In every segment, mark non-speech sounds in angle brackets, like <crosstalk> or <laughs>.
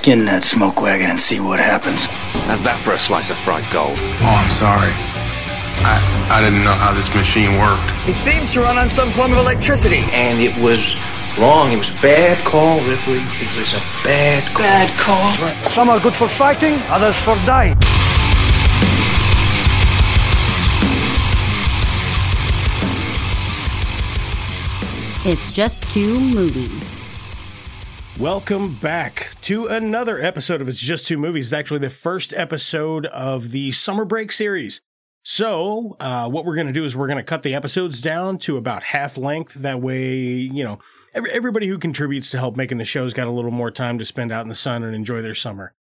Skin that smoke wagon and see what happens. How's that for a slice of fried gold? Oh, I'm sorry. I, I didn't know how this machine worked. It seems to run on some form of electricity. And it was wrong. It was a bad call, Ripley. It was a bad call. Bad call. Some are good for fighting, others for dying. It's just two movies. Welcome back to another episode of It's Just Two Movies. It's actually the first episode of the summer break series. So, uh, what we're going to do is we're going to cut the episodes down to about half length. That way, you know, every, everybody who contributes to help making the show's got a little more time to spend out in the sun and enjoy their summer.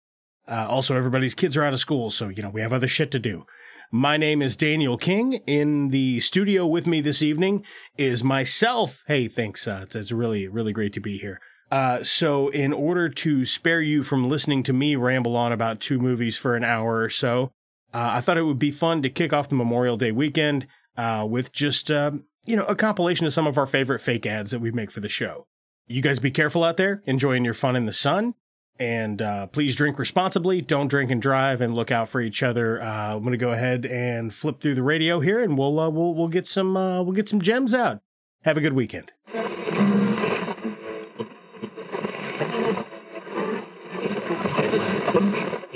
Uh, also, everybody's kids are out of school, so, you know, we have other shit to do. My name is Daniel King. In the studio with me this evening is myself. Hey, thanks. Uh, it's, it's really, really great to be here. Uh, so, in order to spare you from listening to me ramble on about two movies for an hour or so, uh, I thought it would be fun to kick off the Memorial Day weekend uh, with just, uh, you know, a compilation of some of our favorite fake ads that we make for the show. You guys be careful out there, enjoying your fun in the sun. And uh, please drink responsibly. Don't drink and drive, and look out for each other. Uh, I'm going to go ahead and flip through the radio here, and we'll uh, we'll we'll get some we'll get some gems out. Have a good weekend.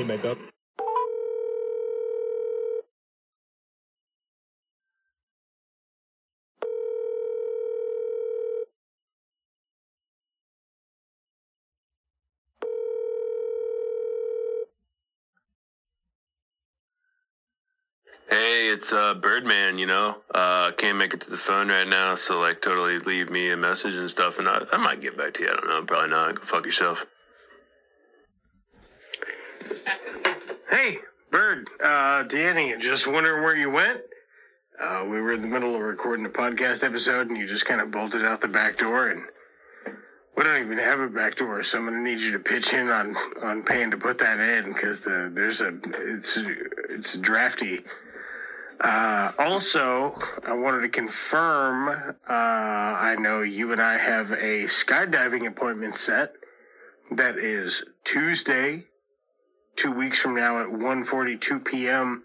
Up. Hey, it's uh, Birdman, you know. Uh, can't make it to the phone right now, so like totally leave me a message and stuff, and I, I might get back to you. I don't know, probably not. Go fuck yourself. Hey, Bird, uh, Danny, just wondering where you went? Uh, we were in the middle of recording a podcast episode and you just kind of bolted out the back door and we don't even have a back door, so I'm gonna need you to pitch in on, on paying to put that in because the, there's a, it's, it's drafty. Uh, also, I wanted to confirm, uh, I know you and I have a skydiving appointment set that is Tuesday, two weeks from now at 1.42 p.m.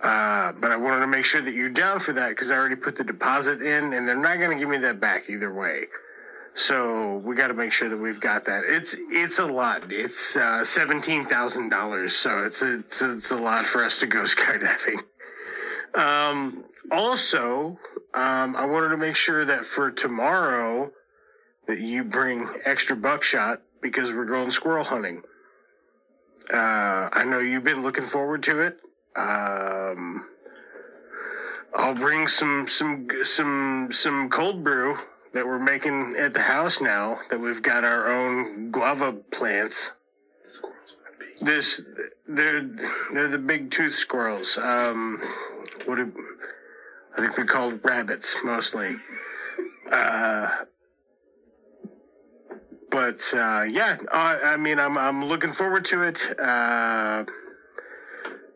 Uh, but I wanted to make sure that you're down for that because I already put the deposit in and they're not going to give me that back either way. So we got to make sure that we've got that. It's it's a lot. It's uh, seventeen thousand dollars. So it's a, it's a, it's a lot for us to go <laughs> skydiving. Um, also, um, I wanted to make sure that for tomorrow that you bring extra buckshot because we're going squirrel hunting. Uh, I know you've been looking forward to it. Um, I'll bring some some some some cold brew that we're making at the house now. That we've got our own guava plants. This they're they're the big tooth squirrels. Um, what do, I think they're called rabbits mostly. Uh, but uh, yeah, uh, I mean, I'm I'm looking forward to it. Uh,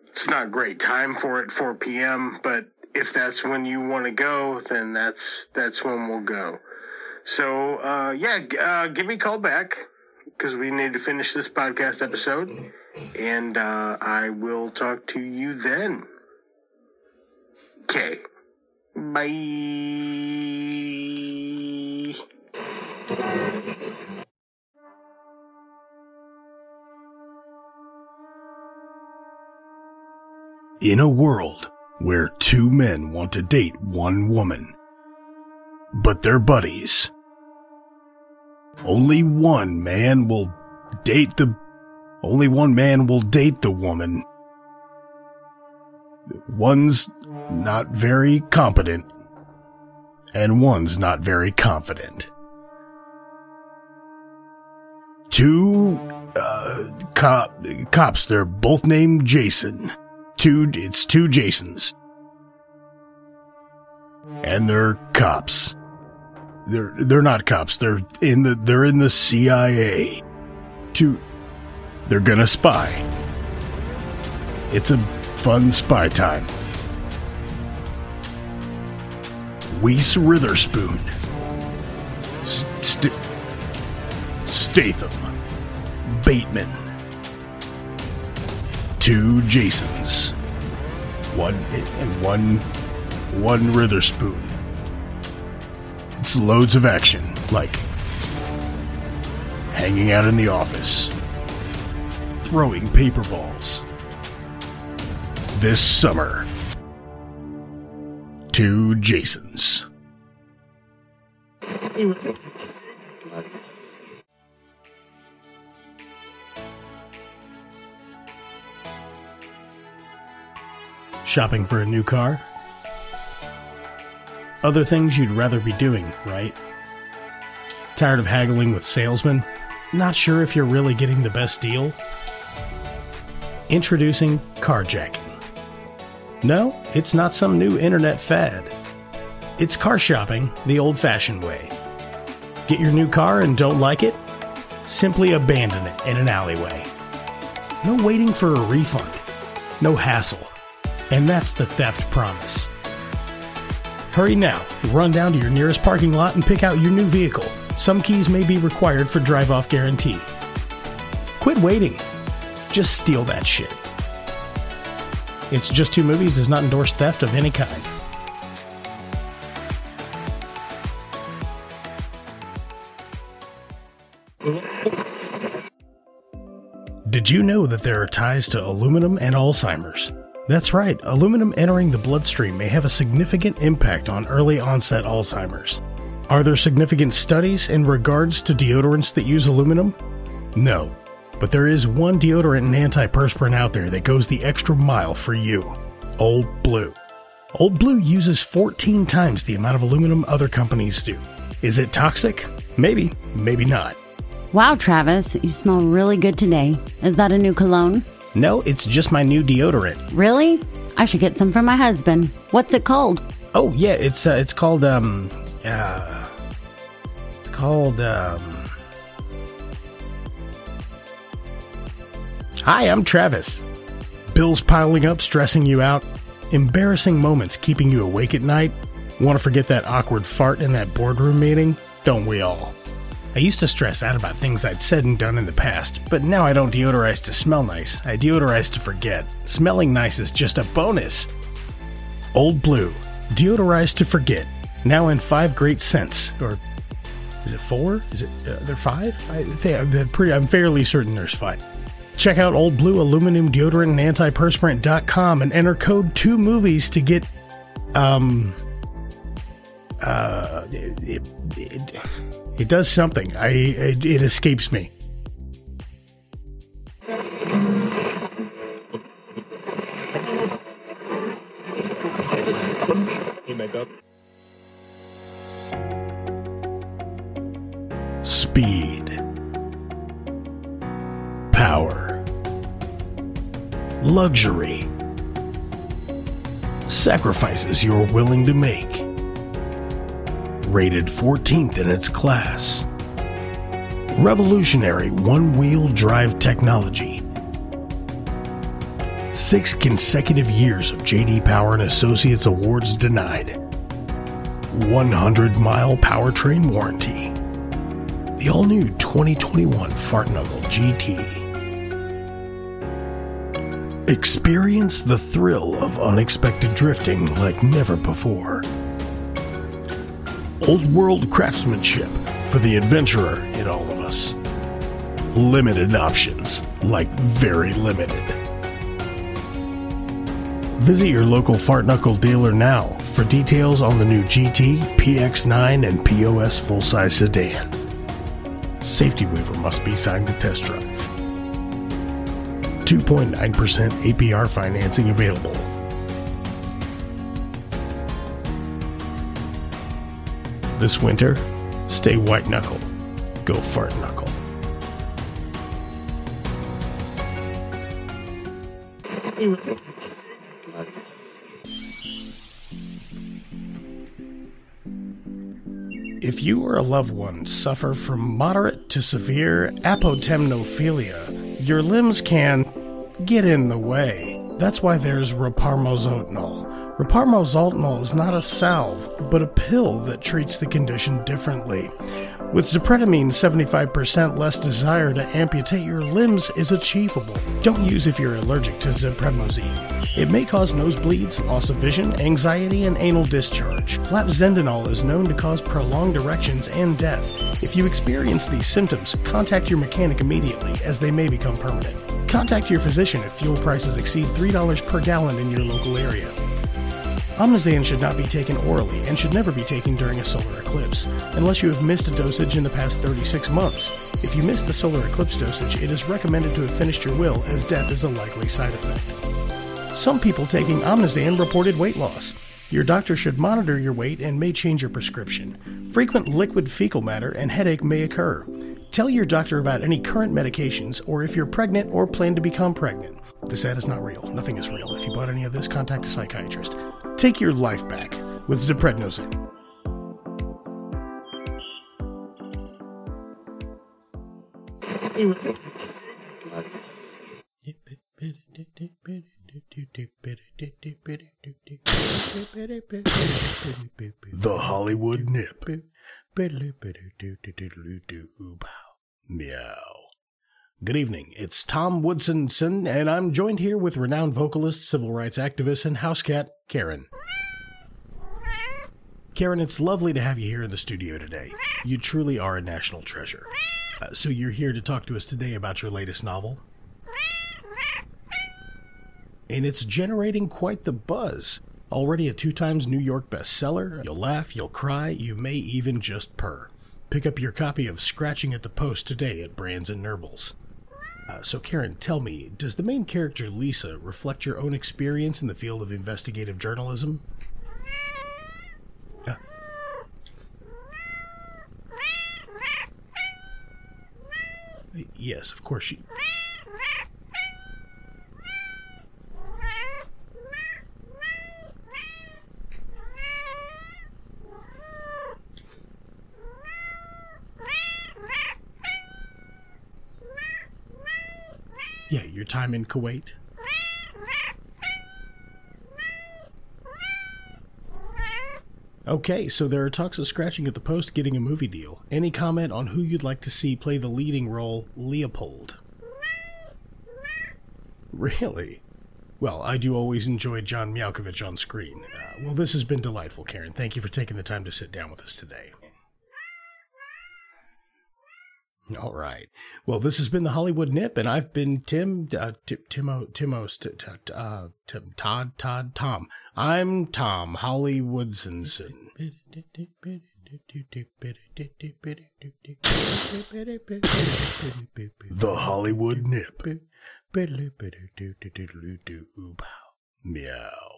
it's not great time for it, 4 p.m. But if that's when you want to go, then that's that's when we'll go. So uh, yeah, uh, give me a call back because we need to finish this podcast episode, and uh, I will talk to you then. Okay, bye. In a world where two men want to date one woman, but they're buddies, only one man will date the, only one man will date the woman. One's not very competent, and one's not very confident. Two, uh, cop, cops, they're both named Jason. Two, it's two Jasons. And they're cops. They're, they're not cops. They're in the, they're in the CIA. Two, they're gonna spy. It's a fun spy time. Reese Witherspoon. St- Statham. Bateman. Two Jasons. One and one one Witherspoon. It's loads of action, like hanging out in the office, throwing paper balls. This summer, two Jasons. Shopping for a new car? Other things you'd rather be doing, right? Tired of haggling with salesmen? Not sure if you're really getting the best deal? Introducing carjacking. No, it's not some new internet fad. It's car shopping the old fashioned way. Get your new car and don't like it? Simply abandon it in an alleyway. No waiting for a refund. No hassle. And that's the theft promise. Hurry now, run down to your nearest parking lot and pick out your new vehicle. Some keys may be required for drive off guarantee. Quit waiting. Just steal that shit. It's Just Two Movies does not endorse theft of any kind. Did you know that there are ties to aluminum and Alzheimer's? That's right, aluminum entering the bloodstream may have a significant impact on early onset Alzheimer's. Are there significant studies in regards to deodorants that use aluminum? No, but there is one deodorant and antiperspirant out there that goes the extra mile for you Old Blue. Old Blue uses 14 times the amount of aluminum other companies do. Is it toxic? Maybe, maybe not. Wow, Travis, you smell really good today. Is that a new cologne? No, it's just my new deodorant. Really? I should get some for my husband. What's it called? Oh yeah, it's uh, it's called um uh it's called um Hi, I'm Travis. Bills piling up, stressing you out, embarrassing moments keeping you awake at night. Want to forget that awkward fart in that boardroom meeting? Don't we all? I used to stress out about things I'd said and done in the past, but now I don't deodorize to smell nice. I deodorize to forget. Smelling nice is just a bonus. Old Blue, deodorize to forget. Now in five great scents, or is it four? Is it uh, there five? I I'm pretty. I'm fairly certain there's five. Check out Old Blue Aluminum Deodorant and Antiperspirant.com and enter code two movies to get um uh it, it, it does something. I it, it escapes me. Speed. Power. Luxury. Sacrifices you're willing to make rated 14th in its class. Revolutionary one wheel drive technology. Six consecutive years of JD Power and Associates awards denied. 100 mile powertrain warranty. The all new 2021 Fartnuggle GT. Experience the thrill of unexpected drifting like never before old world craftsmanship for the adventurer in all of us. Limited options, like very limited. Visit your local Fartnuggle dealer now for details on the new GT, PX9, and POS full size sedan. Safety waiver must be signed to test drive. 2.9% APR financing available. This winter, stay white knuckle. Go fart knuckle. If you or a loved one suffer from moderate to severe apotemnophilia, your limbs can get in the way. That's why there's Raparmozotinol. Raparmozotinol is not a salve, but a pill that treats the condition differently. With Zipretamine, 75% less desire to amputate your limbs is achievable. Don't use if you're allergic to Zipredmozine. It may cause nosebleeds, loss of vision, anxiety, and anal discharge. Flapzendanol is known to cause prolonged erections and death. If you experience these symptoms, contact your mechanic immediately, as they may become permanent. Contact your physician if fuel prices exceed $3 per gallon in your local area. Omnizan should not be taken orally and should never be taken during a solar eclipse, unless you have missed a dosage in the past 36 months. If you missed the solar eclipse dosage, it is recommended to have finished your will, as death is a likely side effect. Some people taking Omnizan reported weight loss. Your doctor should monitor your weight and may change your prescription. Frequent liquid fecal matter and headache may occur. Tell your doctor about any current medications or if you're pregnant or plan to become pregnant. This ad is not real. Nothing is real. If you bought any of this, contact a psychiatrist. Take your life back with Ziprednozin. The Hollywood Nip. Meow. Good evening. It's Tom Woodsonson, and I'm joined here with renowned vocalist, civil rights activist, and house cat, Karen. Karen, it's lovely to have you here in the studio today. You truly are a national treasure. Uh, so you're here to talk to us today about your latest novel? And it's generating quite the buzz. Already a two times New York bestseller. You'll laugh, you'll cry, you may even just purr. Pick up your copy of Scratching at the Post today at Brands and Nurbles. Uh, so, Karen, tell me, does the main character Lisa reflect your own experience in the field of investigative journalism? Uh, yes, of course she. Yeah, your time in Kuwait. Okay, so there are talks of scratching at the post getting a movie deal. Any comment on who you'd like to see play the leading role, Leopold? Really? Well, I do always enjoy John Malkovich on screen. Uh, well, this has been delightful, Karen. Thank you for taking the time to sit down with us today. All right. Well, this has been the Hollywood Nip, and I've been Tim, uh, T- Timo, Timos, t- t- uh, Tim, Todd, Todd, Tom. I'm Tom Hollywoodson. The Hollywood Nip. Meow.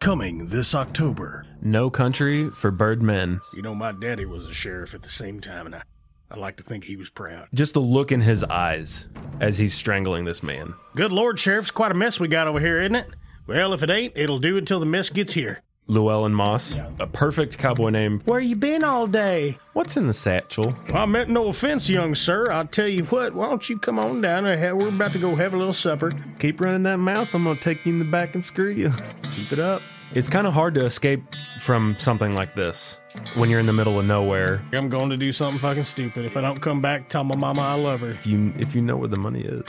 Coming this October. No Country for Birdmen. You know, my daddy was a sheriff at the same time, and I, I like to think he was proud. Just the look in his eyes as he's strangling this man. Good Lord, Sheriff, it's quite a mess we got over here, isn't it? Well, if it ain't, it'll do until the mess gets here. Llewellyn Moss, a perfect cowboy name. Where you been all day? What's in the satchel? Well, I meant no offense, young sir. I'll tell you what, why don't you come on down there? We're about to go have a little supper. Keep running that mouth, I'm gonna take you in the back and screw you. Keep it up. It's kind of hard to escape from something like this when you're in the middle of nowhere. I'm going to do something fucking stupid. If I don't come back, tell my mama I love her. If you if you know where the money is,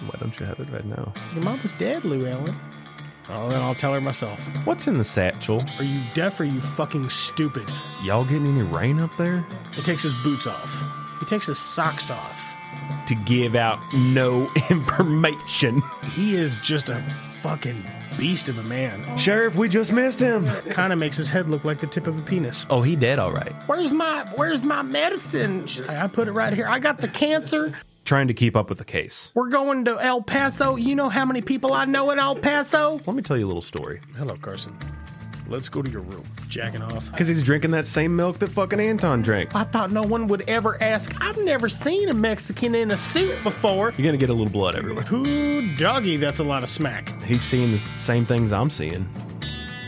why don't you have it right now? Your mama's dead, Llewellyn. Oh, then I'll tell her myself. What's in the satchel? Are you deaf or are you fucking stupid? Y'all getting any rain up there? He takes his boots off. He takes his socks off. To give out no <laughs> information. He is just a fucking beast of a man. Sheriff, we just missed him. Kind of makes his head look like the tip of a penis. Oh, he dead, all right. Where's my Where's my medicine? I I put it right here. I got the cancer. Trying to keep up with the case. We're going to El Paso. You know how many people I know in El Paso? Let me tell you a little story. Hello, Carson. Let's go to your room. Jacking off. Because he's drinking that same milk that fucking Anton drank. I thought no one would ever ask. I've never seen a Mexican in a suit before. You're gonna get a little blood everywhere. Who doggy? That's a lot of smack. He's seeing the same things I'm seeing.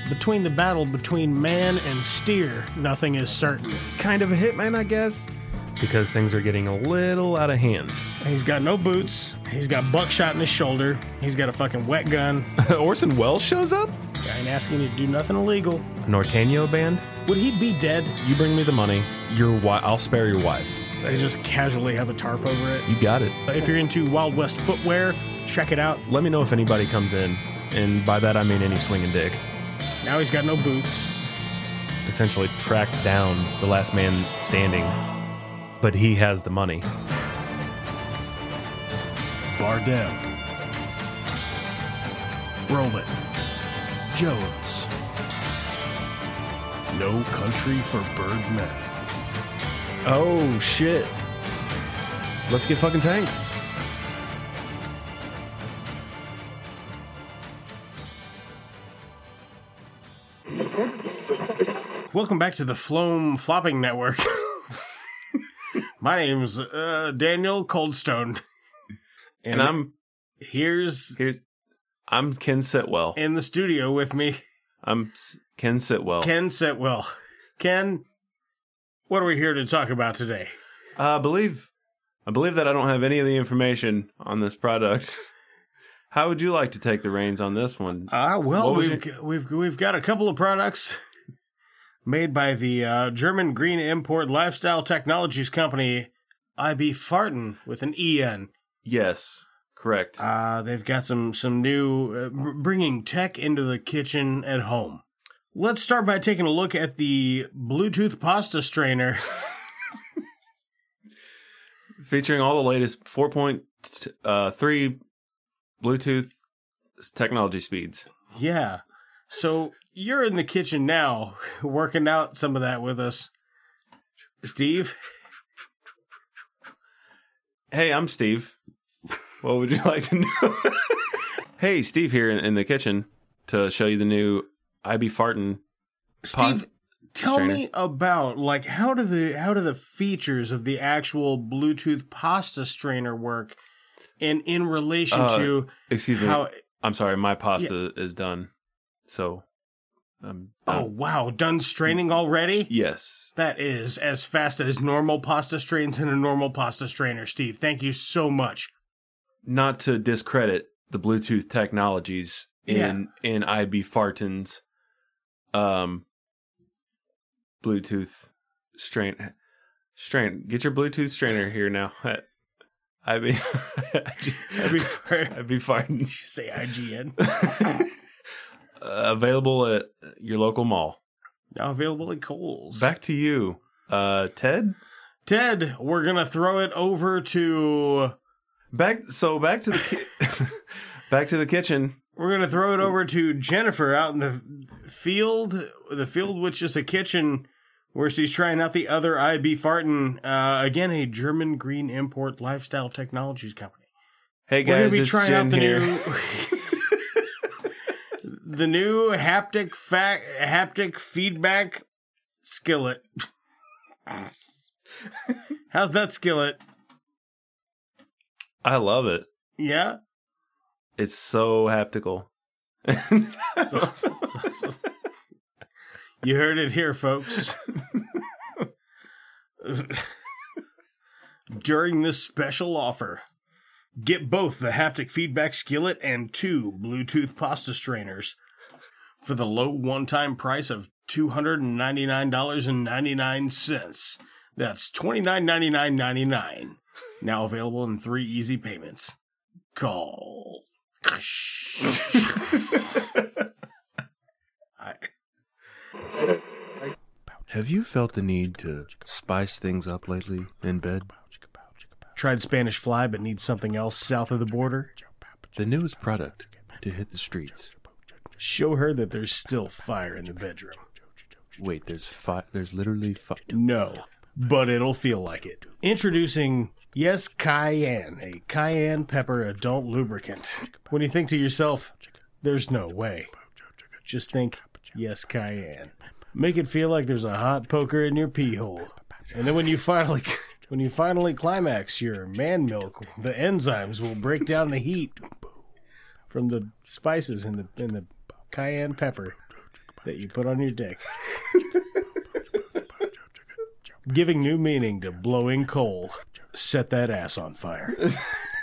Between the battle between man and steer, nothing is certain. Kind of a hitman, I guess. Because things are getting a little out of hand. He's got no boots. He's got buckshot in his shoulder. He's got a fucking wet gun. <laughs> Orson Welles shows up? I ain't asking you to do nothing illegal. Norteño band. Would he be dead? You bring me the money. Your wi- I'll spare your wife. They just casually have a tarp over it. You got it. If you're into Wild West footwear, check it out. Let me know if anybody comes in, and by that I mean any swinging dick. Now he's got no boots. Essentially, track down the last man standing, but he has the money. Bardem. Brolin. Jones. No Country for Birdmen. Oh shit! Let's get fucking tanked. Welcome back to the Floam Flopping Network. <laughs> My name's uh, Daniel Coldstone. <laughs> And I'm here's here's I'm Ken Sitwell. in the studio with me, I'm Ken Sitwell. Ken Sitwell. Ken, what are we here to talk about today? Uh, I believe I believe that I don't have any of the information on this product. <laughs> How would you like to take the reins on this one? Ah, well, we've, g- we've we've got a couple of products made by the uh, German green import lifestyle technologies company IB Farten with an EN. yes, correct. Uh, they've got some some new uh, bringing tech into the kitchen at home. Let's start by taking a look at the Bluetooth pasta strainer. <laughs> Featuring all the latest 4.3 Bluetooth technology speeds. yeah. So you're in the kitchen now, working out some of that with us, Steve. Hey, I'm Steve. What would you <laughs> like to know? hey, Steve here in, in the kitchen to show you the new IB Farton. Steve, Pod tell strainer. me about like how do the how do the features of the actual Bluetooth pasta strainer work, and in relation Uh, to Excuse me. how? I'm sorry, my pasta is done. So, um, Oh wow, done straining already? yes. That is as fast as normal pasta strains in a normal pasta strainer, Steve. Thank you so much. Not to discredit the Bluetooth technologies in in IB Farton's um Bluetooth strain strain. Get your Bluetooth strainer here now. <laughs> IB <laughs> IB Fart- IB Farton. You say IGN. <laughs> Uh, available at your local mall. now available at Kohl's. Back to you, uh, Ted. Ted, we're gonna throw it over to Back so back to the ki- <laughs> back to the kitchen. we're gonna throw it over to Jennifer out in the field, the field which is a kitchen where she's trying out the other IB Farton, uh, again a German green import lifestyle technologies company. Hey guys, We're gonna be trying Jen out the here. new <laughs> the new haptic fa- haptic feedback skillet. How's that skillet? I love it. Yeah. It's so haptical. So- so- so- you heard it here, folks. During this special offer, get both the haptic feedback skillet and two Bluetooth pasta strainers for the low one time price of $299.99. That's $29.99.99. Now available in three easy payments. Call. <laughs> I, Have you felt the need to spice things up lately in bed? tried Spanish Fly, but need something else south of the border. The newest product to hit the streets. Show her that there's still fire in the bedroom. Wait, there's fire. There's literally fi- No, but it'll feel like it. Introducing Yes Cayenne, a cayenne pepper adult lubricant. When you think to yourself, there's no way, just think Yes Cayenne. Make it feel like there's a hot poker in your pee hole. And then when you finally when you finally climax your man milk, the enzymes will break down the heat from the spices in the in the cayenne pepper that you put on your dick. Giving new meaning to blowing coal. Set that ass on fire.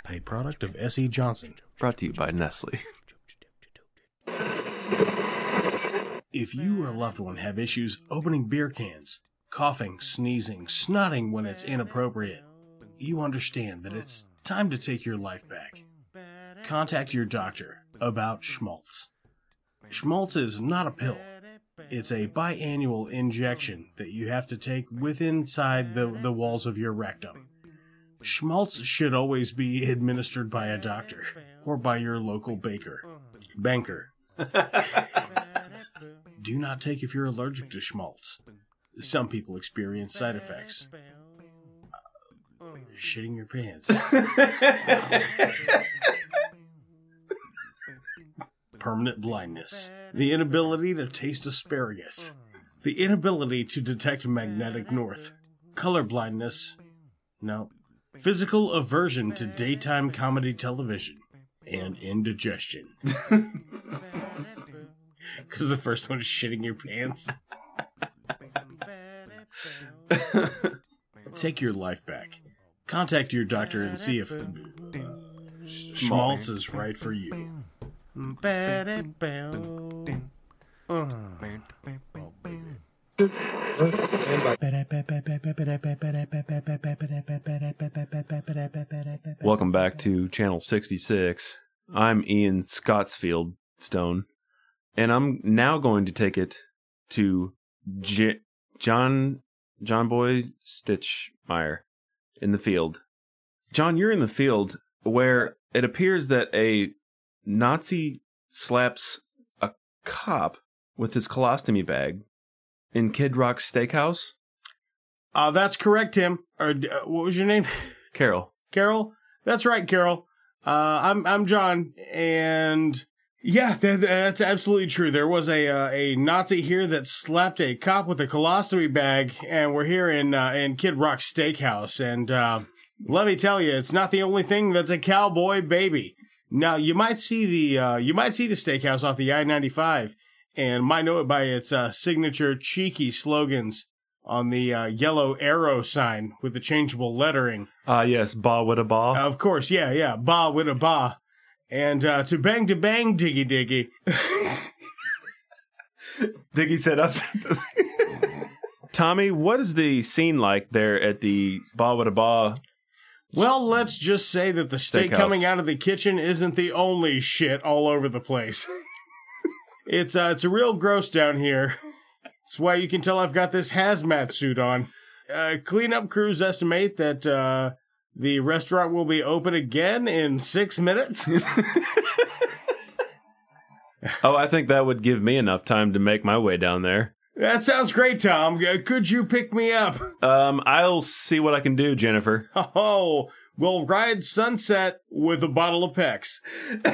A product of S.C. Johnson. brought to you by Nestle. If you or a loved one have issues opening beer cans, coughing, sneezing, snotting when it's inappropriate, you understand that it's time to take your life back. Contact your doctor about Schmaltz. Schmaltz is not a pill. It's a biannual injection that you have to take within inside the, the walls of your rectum. Schmaltz should always be administered by a doctor or by your local baker. Banker. <laughs> Do not take if you're allergic to schmaltz. Some people experience side effects. Uh, shitting your pants. <laughs> Permanent blindness. The inability to taste asparagus. The inability to detect magnetic north. Color blindness. No. Physical aversion to daytime comedy television. And indigestion. <laughs> Because the first one is shitting your pants. <laughs> Take your life back. Contact your doctor and see if uh, schmaltz is right for you. Uh. Welcome back to Channel 66. I'm Ian Scottsfield Stone, and I'm now going to take it to J- John John Boy Stitchmeyer in the field. John, you're in the field where it appears that a Nazi slaps a cop with his colostomy bag in Kid Rock's steakhouse. Uh, that's correct, Tim. Or, uh, what was your name? <laughs> Carol. Carol? That's right, Carol. Uh, I'm I'm John, and yeah, that, that's absolutely true. There was a uh, a Nazi here that slapped a cop with a colostomy bag, and we're here in uh, in Kid Rock Steakhouse, and uh, let me tell you, it's not the only thing that's a cowboy baby. Now you might see the uh, you might see the steakhouse off the I ninety five, and might know it by its uh, signature cheeky slogans on the uh, yellow arrow sign with the changeable lettering. Ah, yes, ba with a ba. Of course, yeah, yeah, ba with a ba, and uh, to bang to bang diggy diggy. <laughs> Diggy said up. <laughs> Tommy, what is the scene like there at the ba with a ba? Well, let's just say that the steak Steakhouse. coming out of the kitchen isn't the only shit all over the place. <laughs> it's uh, it's a real gross down here. That's why you can tell I've got this hazmat suit on. Uh, cleanup crews estimate that uh, the restaurant will be open again in six minutes. <laughs> Oh, I think that would give me enough time to make my way down there. That sounds great, Tom. Uh, Could you pick me up? Um, I'll see what I can do, Jennifer. <laughs> Oh, we'll ride sunset with a bottle of Pex. <laughs>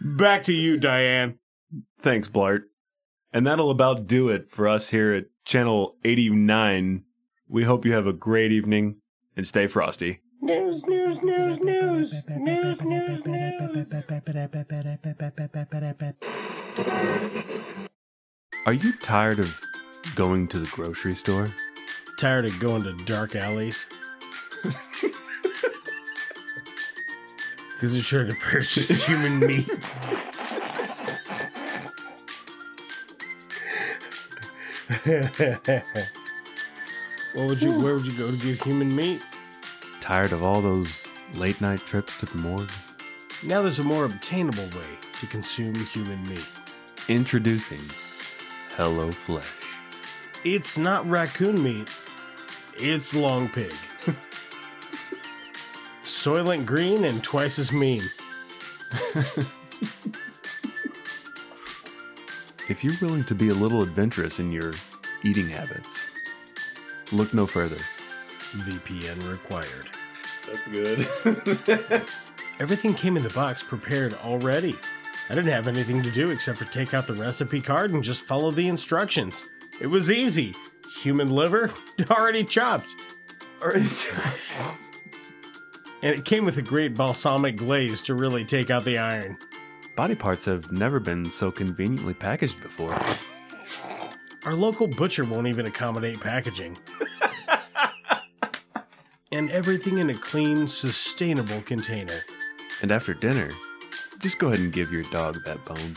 Back to you, Diane. Thanks, Blart. And that'll about do it for us here at Channel 89. We hope you have a great evening and stay frosty. News, news, news, news, news, news, news. Are you tired of going to the grocery store? Tired of going to dark alleys? Because you're trying to purchase <laughs> human meat. <laughs> what would you? Where would you go to get human meat? Tired of all those late night trips to the morgue? Now there's a more obtainable way to consume human meat. Introducing Hello Flesh. It's not raccoon meat. It's long pig. <laughs> Soylent green and twice as mean. <laughs> If you're willing to be a little adventurous in your eating habits, look no further. VPN required. That's good. <laughs> Everything came in the box prepared already. I didn't have anything to do except for take out the recipe card and just follow the instructions. It was easy. Human liver, <laughs> already chopped. Already And it came with a great balsamic glaze to really take out the iron. Body parts have never been so conveniently packaged before. Our local butcher won't even accommodate packaging. <laughs> and everything in a clean, sustainable container. And after dinner, just go ahead and give your dog that bone.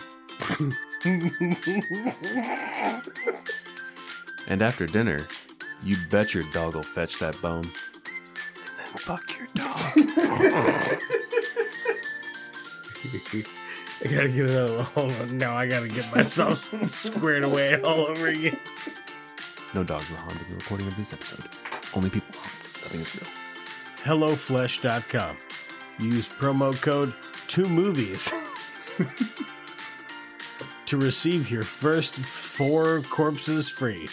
<laughs> And after dinner, you bet your dog will fetch that bone. And then fuck your dog. <laughs> <laughs> I gotta get another one. Hold on. Now I gotta get myself squared away all over again. no dogs were harmed in the recording of this episode. Only people harmed. Nothing is real. HelloFlesh.com. Use promo code two movies <laughs> to receive your first four corpses free.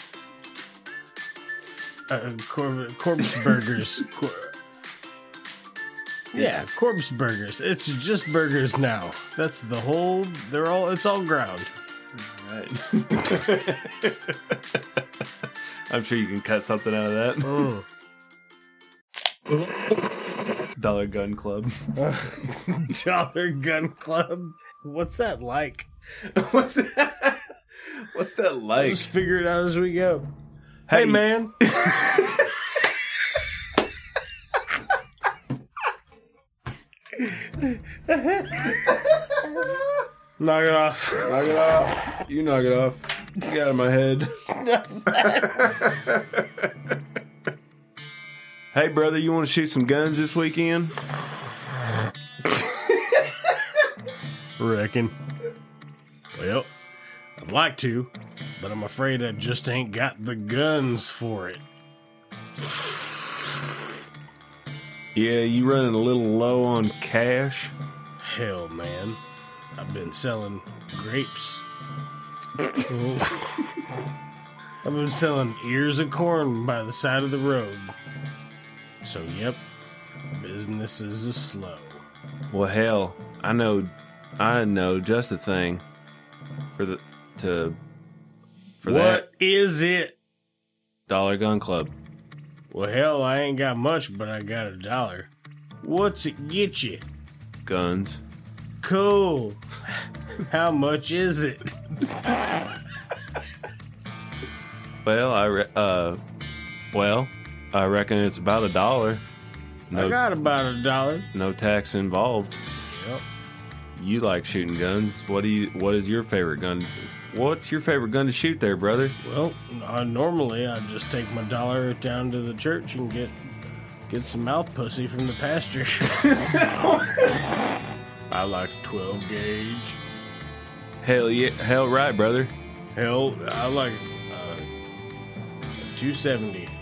Uh, cor- corpse <laughs> burgers. Cor- yeah, It's- corpse burgers. It's just burgers now. That's the whole. They're all. It's all ground. Right. <laughs> I'm sure you can cut something out of that. Mm. Dollar Gun Club. <laughs> Dollar Gun Club. What's that like? <laughs> What's that? What's that like? Just figure it out as we go. Hey, Hey. man. <laughs> Knock it off. Knock it off. You knock it off. Get out of my head. Hey, brother, you want to shoot some guns this weekend? Reckon. Well, I'd like to, but I'm afraid I just ain't got the guns for it. Yeah, you running a little low on cash? Hell, man. I've been selling grapes. <laughs> I've been selling ears of corn by the side of the road. So, yep, business is slow. Well, hell, I know, I know just the thing for the to for What that is it? Dollar Gun Club. Well, hell, I ain't got much, but I got a dollar. What's it get you? Guns. Cool. How much is it? Well, I re- uh, well, I reckon it's about a dollar. I got about a dollar. no tax involved. Yep. You like shooting guns. What do you? What is your favorite gun? What's your favorite gun to shoot, there, brother? Well, uh, normally I just take my dollar down to the church and get get some mouth pussy from the pasture. <laughs> I like 12 gauge. Hell yeah, hell right, brother. Hell, I like uh, 270, uh, a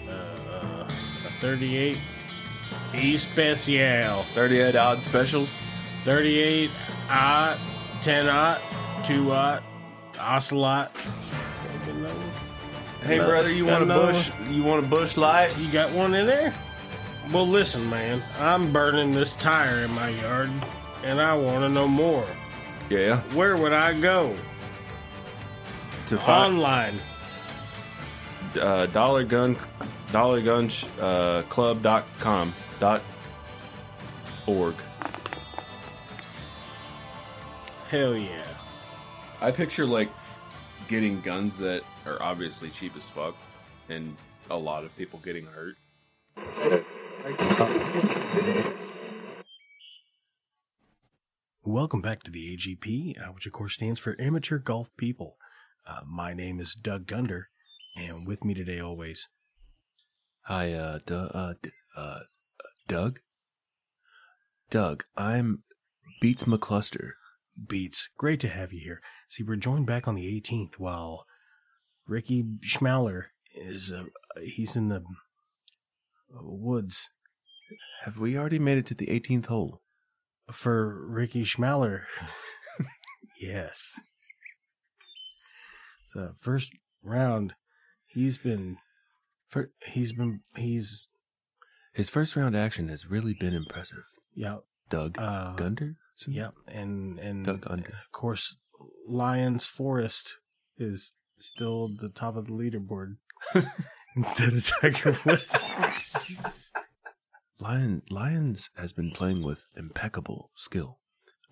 38 Especial. Thirty-eight odd specials. 38 odd, 10 odd, 2 odd, ocelot. Hey, brother, you want a bush? You want a Busch Light? You got one in there? Well, listen, man. I'm burning this tire in my yard, and I want to know more. Yeah. Where would I go? To find Online. uh, dollar gun, dollar uh, dot com dot org. Hell yeah. I picture like getting guns that are obviously cheap as fuck, and a lot of people getting hurt. Welcome back to the AGP, uh, which of course stands for Amateur Golf People. Uh, my name is Doug Gunder, and with me today always, Hi, uh, D- uh, D- uh, Doug? Doug, I'm Beats McCluster. Beats. Great to have you here. See, we're joined back on the 18th while Ricky Schmaler is, uh, he's in the woods. Have we already made it to the 18th hole? For Ricky Schmaler. <laughs> yes. So, first round, he's been, For he's been, he's, his first round action has really been impressive. yeah, Doug uh, Gunder? yeah, and, and, Doug Under. of course, Lions Forest is still at the top of the leaderboard <laughs> instead of Tiger Woods. <laughs> Lion Lions has been playing with impeccable skill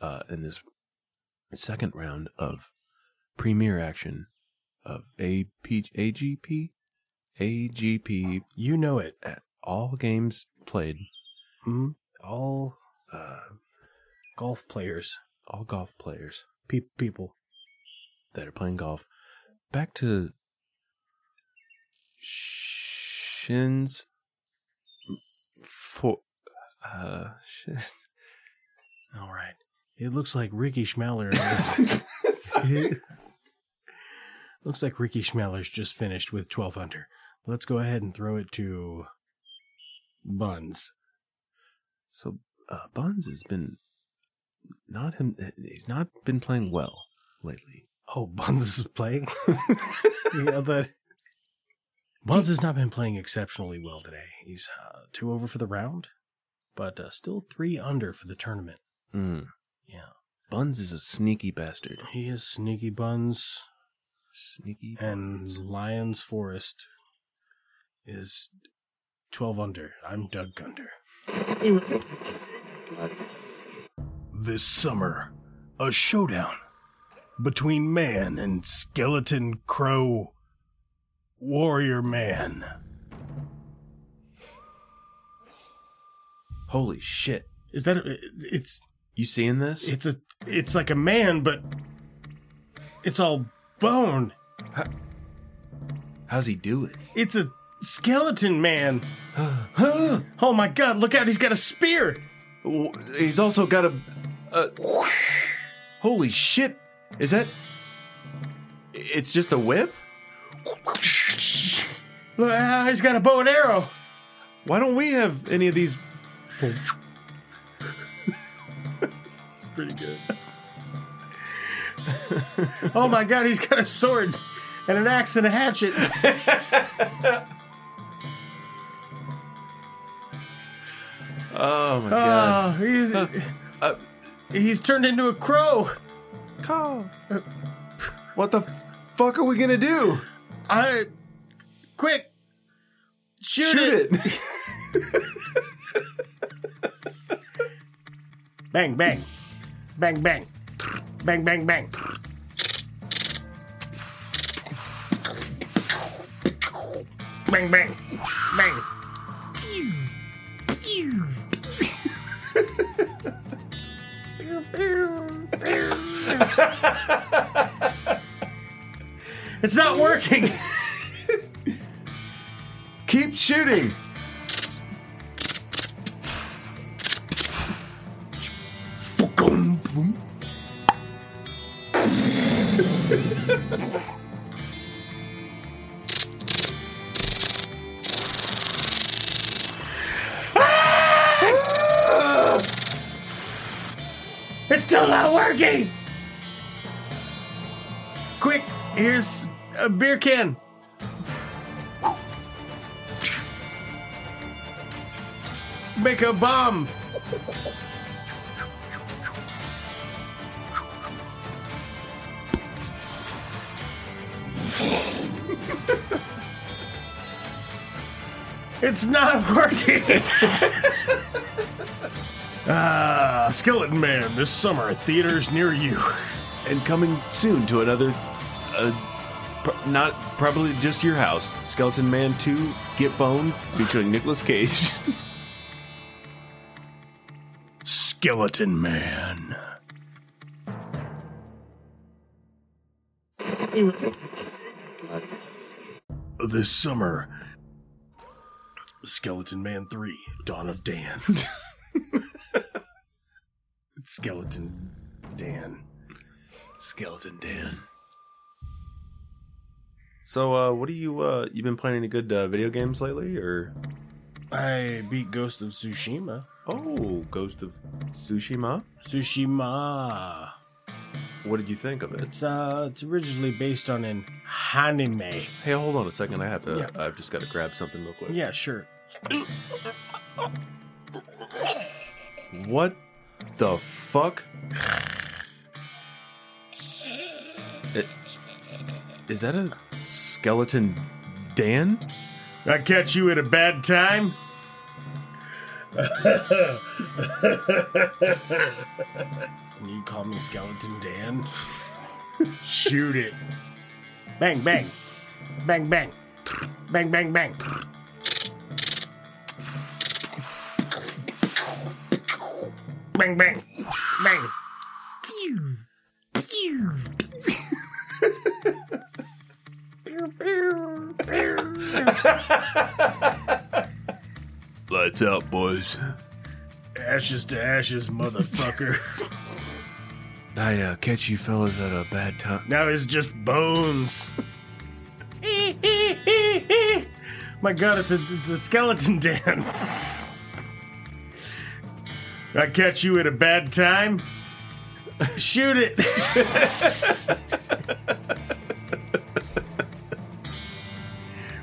uh, in this second round of premier action of AP, AGP AGP you know it. all games played Mm, all uh, golf players, all golf players pe- people. that are playing golf. Back to Shins for uh shit. All right. It looks like Ricky Schmeller <laughs> is. <laughs> looks like Ricky Schmeller's just finished with 12 under. Let's go ahead and throw it to Buns. So uh, Buns has been not him. He's not been playing well lately. Oh, Buns is playing. <laughs> yeah, but <laughs> Buns has not been playing exceptionally well today. He's uh, two over for the round, but uh, still three under for the tournament. Mm. Yeah, Buns is a sneaky bastard. he is sneaky Buns, Sneaky and Buns. Lions Forest is twelve under. I'm Doug Gunder. This summer, a showdown between man and skeleton crow warrior man. Holy shit! Is that it's You seeing this? it's a it's like a man, but it's all bone. How's he do it? It's a skeleton man. <gasps> oh my god, look out, he's got a spear. He's also got a. a holy shit! Is that? It's just a whip. Look, ah, he's got a bow and arrow. Why don't we have any of these? It's pretty good. oh my god, he's got a sword and an axe and a hatchet. <laughs> Oh my god! Oh, he's Uh, he's turned into a crow. Carl, what the fuck are we gonna do? I quick shoot, Shoot it. it! <laughs> Bang bang. Bang bang. Bang bang bang. Bang bang. Bang. <laughs> It's not working. Keep shooting. Working. Quick, here's a beer can. Make a bomb. <laughs> It's not working. <laughs> Ah, Skeleton Man this summer at theaters near you. And coming soon to another, uh, pr- not probably just your house. Skeleton Man Two: Get Boned, featuring Nicolas Cage. <laughs> Skeleton Man. This summer, Skeleton Man 3 Dawn of Dan. <laughs> Skeleton Dan. Skeleton Dan. So, uh, what do you uh, you been playing any good uh, video games lately, or I beat Ghost of Tsushima. oh, Ghost of Tsushima? Tsushima. What did you think of it? It's uh it's originally based on an anime. Hey, hold on a second. I have to. Yeah. I've just got to grab something real quick. Yeah, sure. What the fuck? It, is that a skeleton Dan? I catch you at a bad time? And you call me Skeleton Dan? Shoot it. Bang, bang. Bang, bang. Bang, bang, bang. Bang, bang, bang. Pew, pew. pew, pew, pew. Lights out, boys. Ashes to ashes, motherfucker. <laughs> I uh, catch you fellas at a bad time. Now it's just bones. <laughs> My god, it's a, it's a skeleton dance. <laughs> I catch you at a bad time. Shoot it.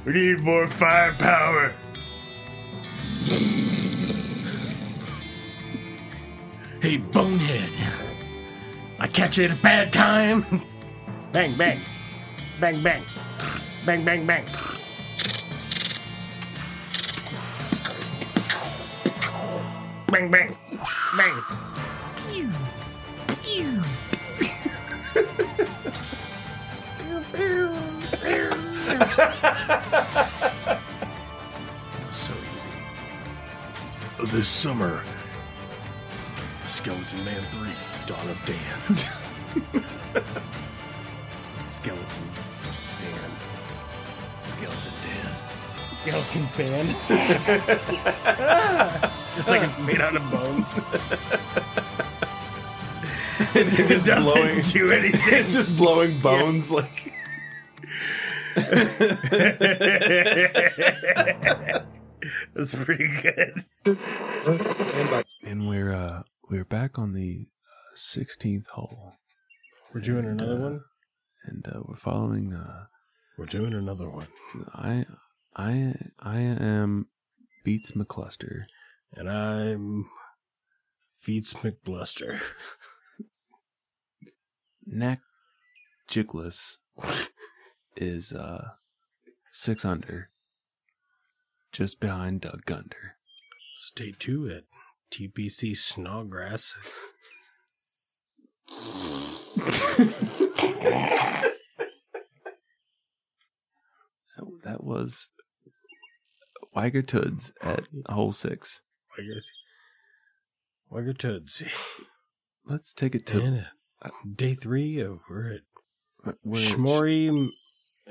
we need more firepower. Hey, bonehead. I catch you at a bad time. bang, bang. Bang, bang. Bang, bang, bang. Bang, bang. Bang. so easy. This summer, Skeleton Man 3, Dawn of Dan. <laughs> Skeleton Skeleton fan. <laughs> it's just like it's made out of bones. it, <laughs> it doesn't blowing- do anything. It's just blowing bones like <laughs> That's pretty good. And we're uh we're back on the sixteenth hole, We're doing And, another uh, one. and uh, we're following. Uh, We're doing another one. I I I am Beats McCluster. And I'm Feats McBluster. Knack Jigless is uh six under, just behind Doug Gunder. Stay tuned at TPC Snawgrass. That, that was Weiger Toods at hole six. Wagger, Wagger Toods. Let's take it to And uh, day three of we're at where Schmory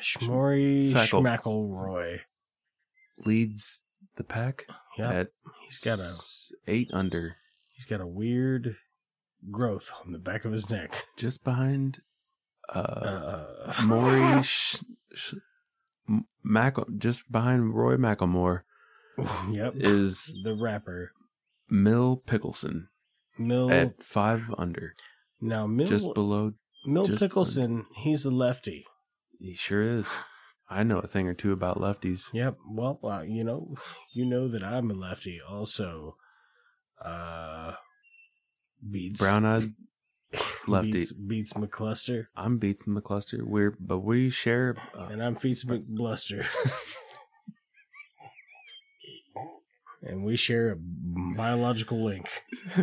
Schmory Fackle. Schmackelroy. leads the pack Yeah, he's got a eight under, he's got a weird growth on the back of his neck. just behind uh, Uh, Maury <laughs> Sh- Mac, just behind Roy McElmore <laughs> yep, is <laughs> the rapper Mill Pickleson Mill. at five under, now Mill just below. Mill just Pickleson, he's a lefty. He sure is. I know a thing or two about lefties. Yep. Well, uh, you know, you know that I'm a lefty. Also, uh, beats Brown eyed <laughs> lefty. beats, beats McCluster, I'm Beats McCluster. We're but we share. Uh, and I'm Feats McBluster, <laughs> and we share a biological link. <laughs>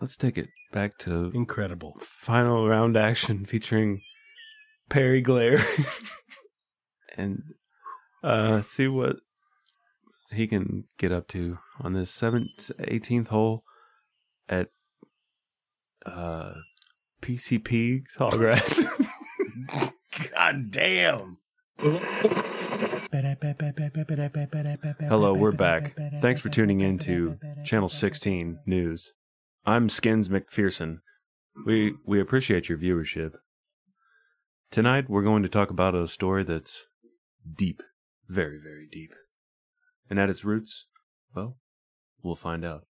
let's take it back to Incredible. final round action featuring Perry Glare and uh see what he can get up to on this 7th 18th hole at uh PCP Sawgrass. <laughs> God damn. Hello, we're back. Thanks for tuning in to Channel 16 News. I'm Skins McPherson. We we appreciate your viewership. Tonight we're going to talk about a story that's deep, very very deep. And at its roots, well, we'll find out.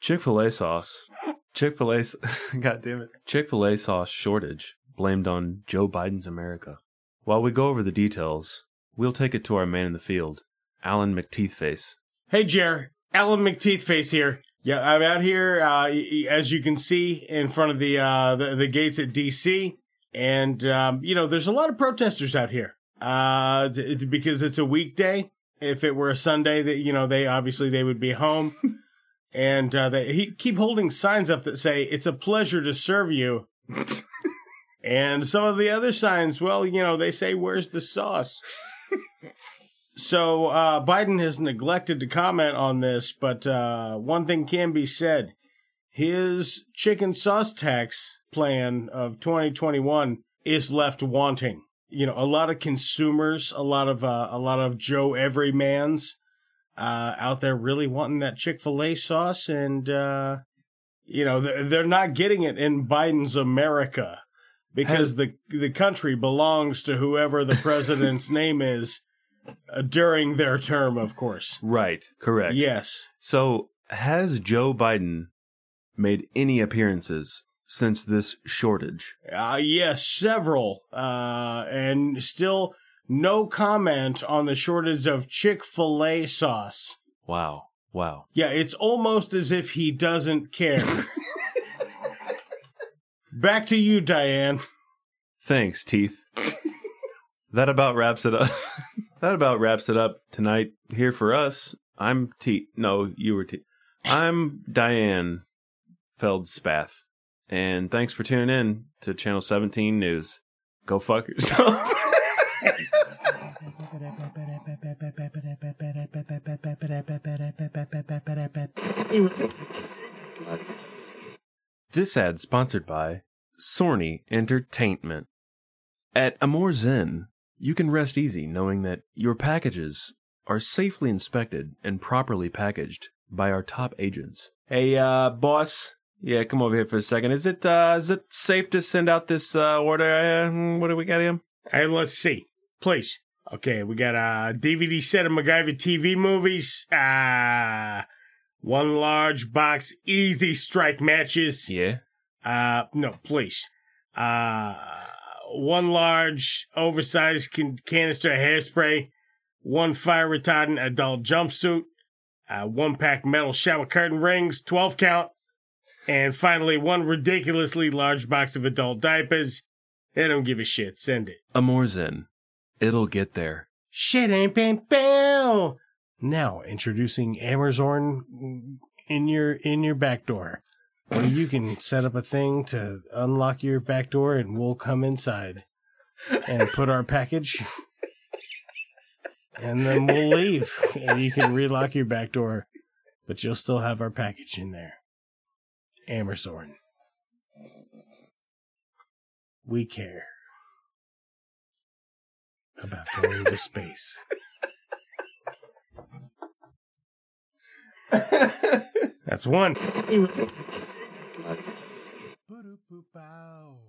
Chick-fil-A sauce. Chick-fil-A <laughs> God damn it. Chick-fil-A sauce shortage blamed on Joe Biden's America. While we go over the details, we'll take it to our man in the field, Alan McTeethface. Hey, Jer. Alan McTeethface here. Yeah, I'm out here, uh, as you can see, in front of the uh, the, the gates at DC, and um, you know, there's a lot of protesters out here. Uh, because it's a weekday. If it were a Sunday, that you know, they obviously they would be home, <laughs> and uh, they he keep holding signs up that say "It's a pleasure to serve you." <laughs> and some of the other signs, well, you know, they say "Where's the sauce?" <laughs> So uh, Biden has neglected to comment on this, but uh, one thing can be said: his chicken sauce tax plan of 2021 is left wanting. You know, a lot of consumers, a lot of uh, a lot of Joe Everymans uh, out there really wanting that Chick Fil A sauce, and uh, you know they're, they're not getting it in Biden's America because the the country belongs to whoever the president's <laughs> name is uh, during their term, of course. Right. Correct. Yes. So has Joe Biden made any appearances since this shortage? Uh, yes, several, uh, and still no comment on the shortage of Chick Fil A sauce. Wow. Wow. Yeah, it's almost as if he doesn't care. <laughs> Back to you, Diane. Thanks, Teeth. <laughs> that about wraps it up. <laughs> that about wraps it up tonight here for us. I'm Teeth. No, you were Teeth. I'm Diane Feldspath. And thanks for tuning in to Channel 17 News. Go fuck yourself. <laughs> This ad sponsored by Sorny Entertainment. At Amor Zen, you can rest easy knowing that your packages are safely inspected and properly packaged by our top agents. Hey, uh, boss. Yeah, come over here for a second. Is it, uh, is it safe to send out this, uh, order? Uh, what do we got here? Hey, let's see. Please. Okay, we got a DVD set of MacGyver TV movies. Uh, one large box easy strike matches. Yeah. Uh, no, please. Uh, one large oversized can- canister of hairspray, one fire retardant adult jumpsuit, uh, one pack metal shower curtain rings, 12 count, and finally one ridiculously large box of adult diapers. They don't give a shit. Send it. Amor Zen. It'll get there. Shit ain't been bell. Now introducing Amazon in your in your back door. Where you can set up a thing to unlock your back door and we'll come inside and put our package and then we'll leave and you can relock your back door but you'll still have our package in there. Amazon. We care about going to space. That's one.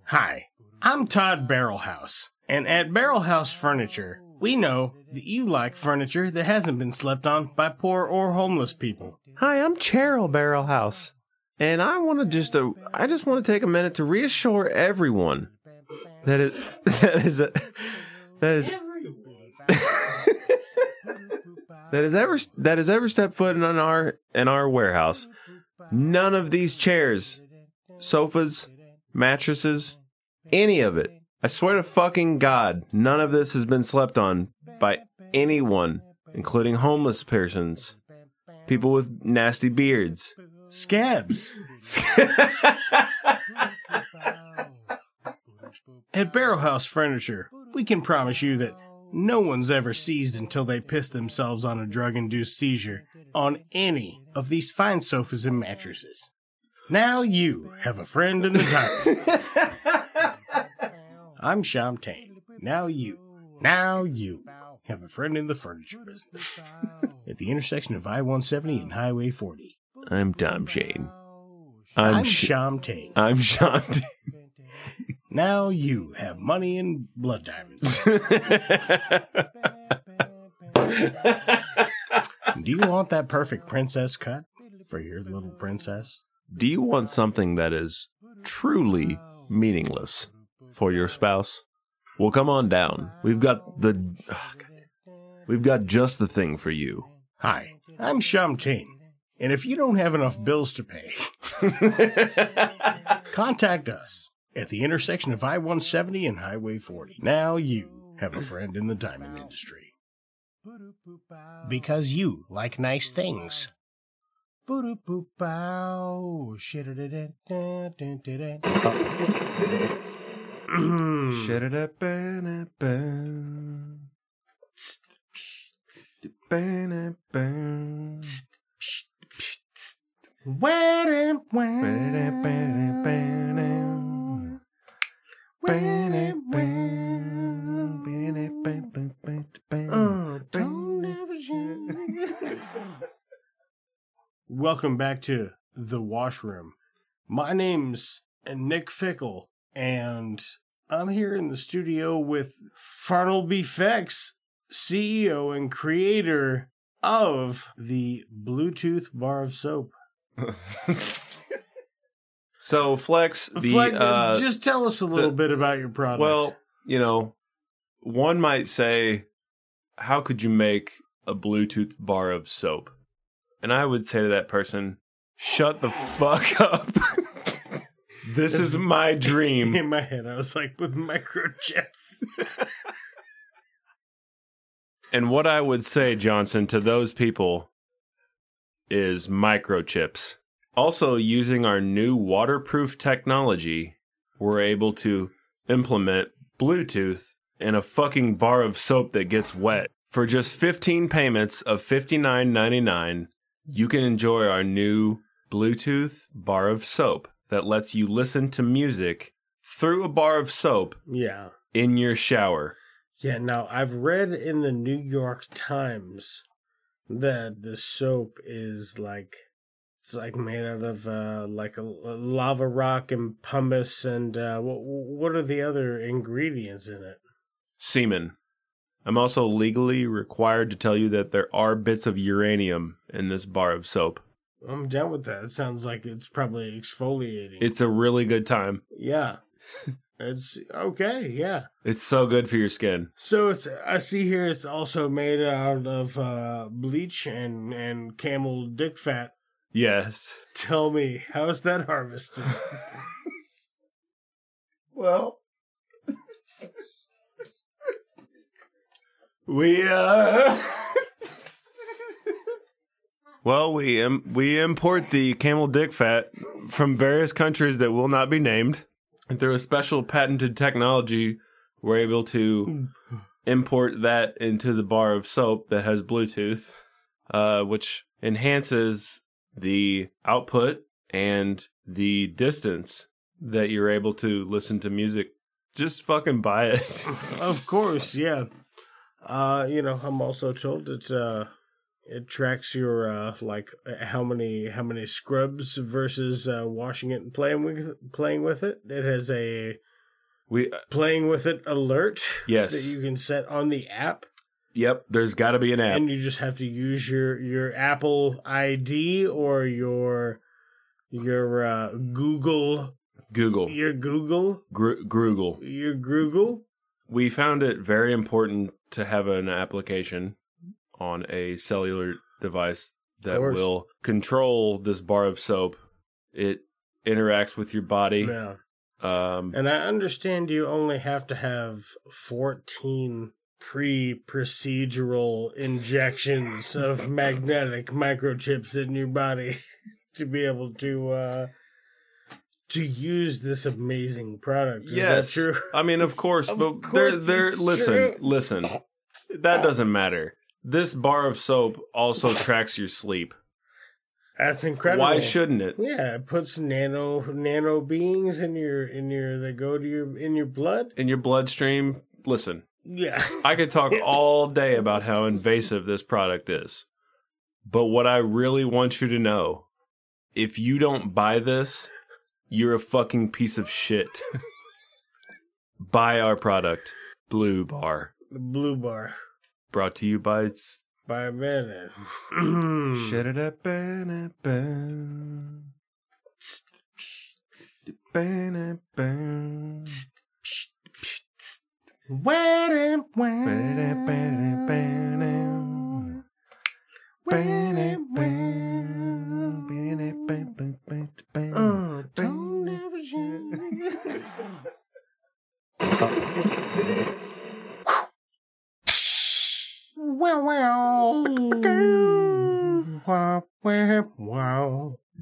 Hi, I'm Todd Barrelhouse, and at Barrelhouse Furniture, we know that you like furniture that hasn't been slept on by poor or homeless people. Hi, I'm Cheryl Barrelhouse, and I want to just uh, I just want to take a minute to reassure everyone that it <laughs> that is a, that is <laughs> that has ever that has ever stepped foot in our in our warehouse. None of these chairs, sofas, mattresses, any of it. I swear to fucking God, none of this has been slept on by anyone, including homeless persons, people with nasty beards. Scabs. <laughs> At Barrelhouse Furniture, we can promise you that no one's ever seized until they piss themselves on a drug induced seizure on any of these fine sofas and mattresses. Now you have a friend in the dark. <laughs> I'm Sham Tane. Now you, now you have a friend in the furniture business. <laughs> At the intersection of I 170 and Highway 40. I'm Tom Shane. I'm, Sh- Sham Tane. I'm Sean. Now you have money and blood diamonds. <laughs> Do you want that perfect princess cut for your little princess? Do you want something that is truly meaningless for your spouse? Well, come on down. We've got the. Oh, God. we've got just the thing for you. Hi, I'm Shamtain, and if you don't have enough bills to pay, <laughs> contact us at the intersection of I 170 and Highway 40. Now you have a friend in the diamond industry. Because you like nice things. Boo-doo-boo-bow, shit-a-da-da-da-da-da-da. Wham, wham. Oh, don't ever share. Welcome back to the washroom. My name's Nick Fickle, and I'm here in the studio with Farnell Fex, CEO and creator of the Bluetooth bar of soap. <laughs> So Flex, the Fleck, uh, just tell us a little the- bit about your product. well, you know, one might say, how could you make a Bluetooth bar of soap? And I would say to that person, shut the fuck up. <laughs> this is my dream. <laughs> in my head, I was like with microchips. And what I would say, Johnson, to those people is microchips. Also, using our new waterproof technology, we're able to implement Bluetooth in a fucking bar of soap that gets wet. For just 15 payments of $59.99, you can enjoy our new Bluetooth bar of soap that lets you listen to music through a bar of soap yeah. in your shower. Yeah, now I've read in the New York Times that the soap is like it's like made out of uh like a, a lava rock and pumice and uh what what are the other ingredients in it? semen. I'm also legally required to tell you that there are bits of uranium in this bar of soap. I'm down with that. It sounds like it's probably exfoliating. It's a really good time. yeah. <laughs> it's okay, yeah. It's so good for your skin. So it's I see here it's also made out of uh bleach and and camel dick fat. Yes. Tell me, how is that harvested? <laughs> <laughs> <laughs> Well, we uh Well, we Im- we import the camel dick fat from various countries that will not be named. And through a special patented technology, we're able to import that into the bar of soap that has Bluetooth, uh, which enhances the output and the distance that you're able to listen to music. Just fucking buy it. of course, yeah. Uh, you know, I'm also told that uh it tracks your uh like uh, how many how many scrubs versus uh washing it and playing with playing with it. It has a We playing with it alert Yes. that you can set on the app Yep, there's got to be an app. and you just have to use your your Apple ID or your your uh Google Google. your Google Gr- Google. your Google We found it very important to have an application on a cellular device that will control this bar of soap. It interacts with your body. yeah. Um, And I understand you only have to have 14 pre procedural injections <laughs> of magnetic microchips in your body <laughs> to be able to uh to use this amazing product. Is yes, that true? I mean, of course, <laughs> Of but course they're they're listen, true. listen. That doesn't matter. This bar of soap also <laughs> tracks your sleep. That's incredible. Why shouldn't it? Yeah, it puts nano nano beings in your in your they go to your in your blood. In your bloodstream, listen. Yeah. I could talk <laughs> all day about how invasive this product is. But what I really want you to know, if you don't buy this, you're a fucking piece of shit. <laughs> buy our product, Blue Bar. The blue bar Brought to you by by a minute. Wham, wham. Oh, don't ever Wow, wow.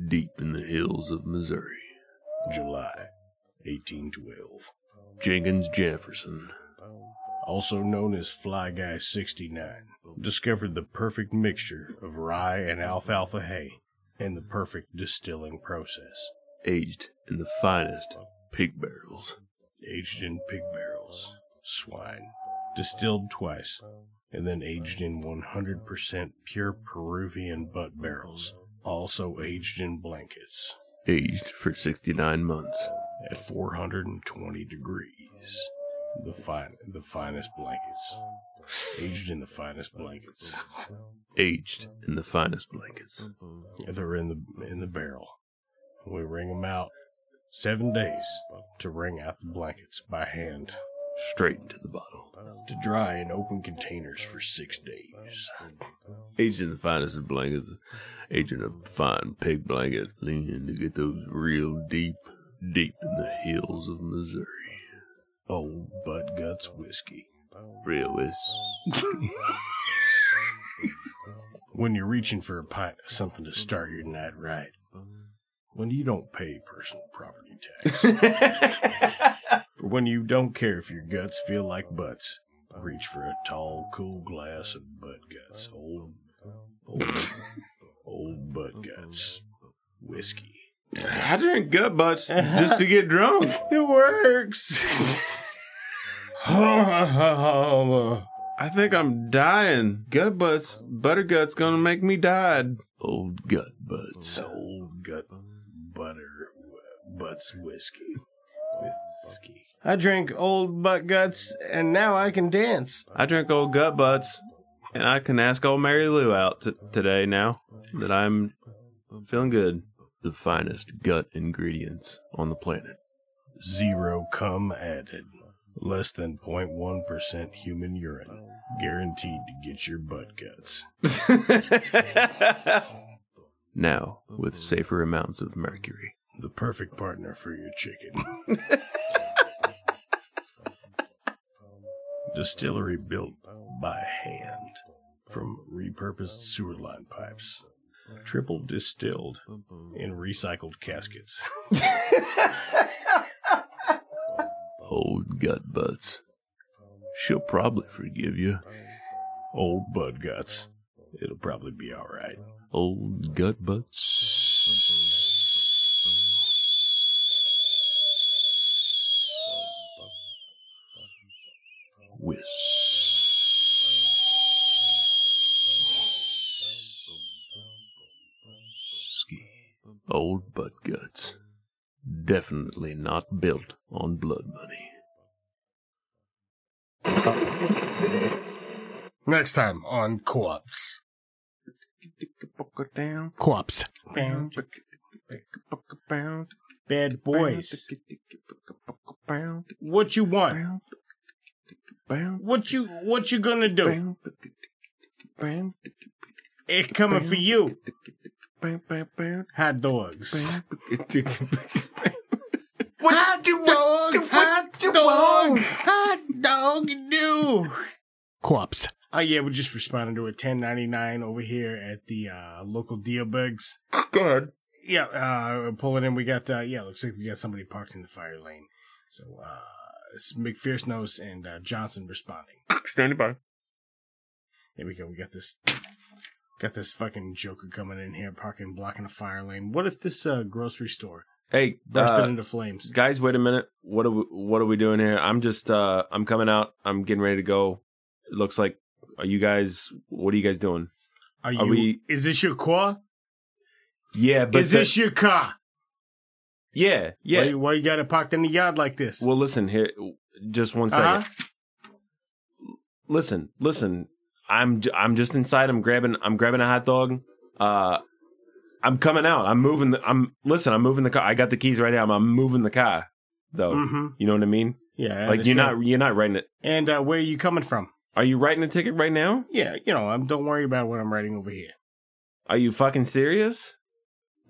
Deep in the hills of Missouri. July 1812. Jenkins Jefferson. Also known as Fly Guy 69, discovered the perfect mixture of rye and alfalfa hay and the perfect distilling process. Aged in the finest pig barrels. Aged in pig barrels, swine, distilled twice, and then aged in 100% pure Peruvian butt barrels, also aged in blankets Aged for 69 months. at 420 degrees. The fine, the finest blankets, aged in the finest blankets. Aged in the finest blankets. They're in the in the barrel. We wring them out. Seven days to wring out the blankets by hand. Straight into the bottle. To dry in open containers for six days. Aged in the finest of blankets. Aged in a fine pig blanket. Leaning to get those real deep, deep in the hills of Missouri. Old Bud Guts whiskey. Real whis. <laughs> When you're reaching for a pint of something to start your night right. When you don't pay personal property tax. <laughs> For when you don't care if your guts feel like butts. Reach for a tall, cool glass of butt Guts. Old, old, old Bud Guts whiskey. I drink gut butts just to get drunk. <laughs> It works. I think I'm dying. Gut butts, butter guts gonna make me die. Old gut butts. Old gut butter butts whiskey. Whiskey. I drink old butt guts, and now I can dance. I drink old gut butts, and I can ask old Mary Lou out t- today now that I'm feeling good. The finest gut ingredients on the planet. Zero cum added. Less than 0.1% human urine. Guaranteed to get your butt guts. <laughs> Now, with safer amounts of mercury. The perfect partner for your chicken. <laughs> Distillery built by hand from repurposed sewer line pipes. Triple distilled in recycled caskets. Old gut butts. She'll probably forgive you. Old bud guts. It'll probably be alright. Old gut butts. Whiskey. Old butt guts. Definitely not built on blood money. Next time on Co-ops. Co-ops. Bad boys. What you want? What you what you gonna do? It coming for you. Hot dogs. What Hot dog, hot dog, hot dog do. Co-ops. Oh yeah, we're just responding to a 1099 over here at the uh, local Dealbergs. Go ahead. Yeah, uh, pulling in. We got uh, yeah, looks like we got somebody parked in the fire lane. So uh, it's McPherce Nose and uh, Johnson responding. Standing by. Here we go. We got this. Got this fucking Joker coming in here, parking, blocking a fire lane. What if this uh, grocery store Hey, bursted uh, into flames? guys, wait a minute. What are we, what are we doing here? I'm just uh I'm coming out. I'm getting ready to go. It looks like are you guys what are you guys doing? Are are you? we- Is this your car? Yeah, but is this your car? Yeah, yeah. Why, why you got it parked in the yard like this? Well, listen here. Just one second. Uh-huh. Listen, listen. I'm j- I'm just inside. I'm grabbing I'm grabbing a hot dog. Uh, I'm coming out. I'm moving. The, I'm listen. I'm moving the car. I got the keys right now. I'm, I'm moving the car. Though Mhm. you know what I mean. Yeah, I like you're not you're not writing it. And uh, where are you coming from? Are you writing a ticket right now? Yeah, you know, I'm, don't worry about what I'm writing over here. Are you fucking serious?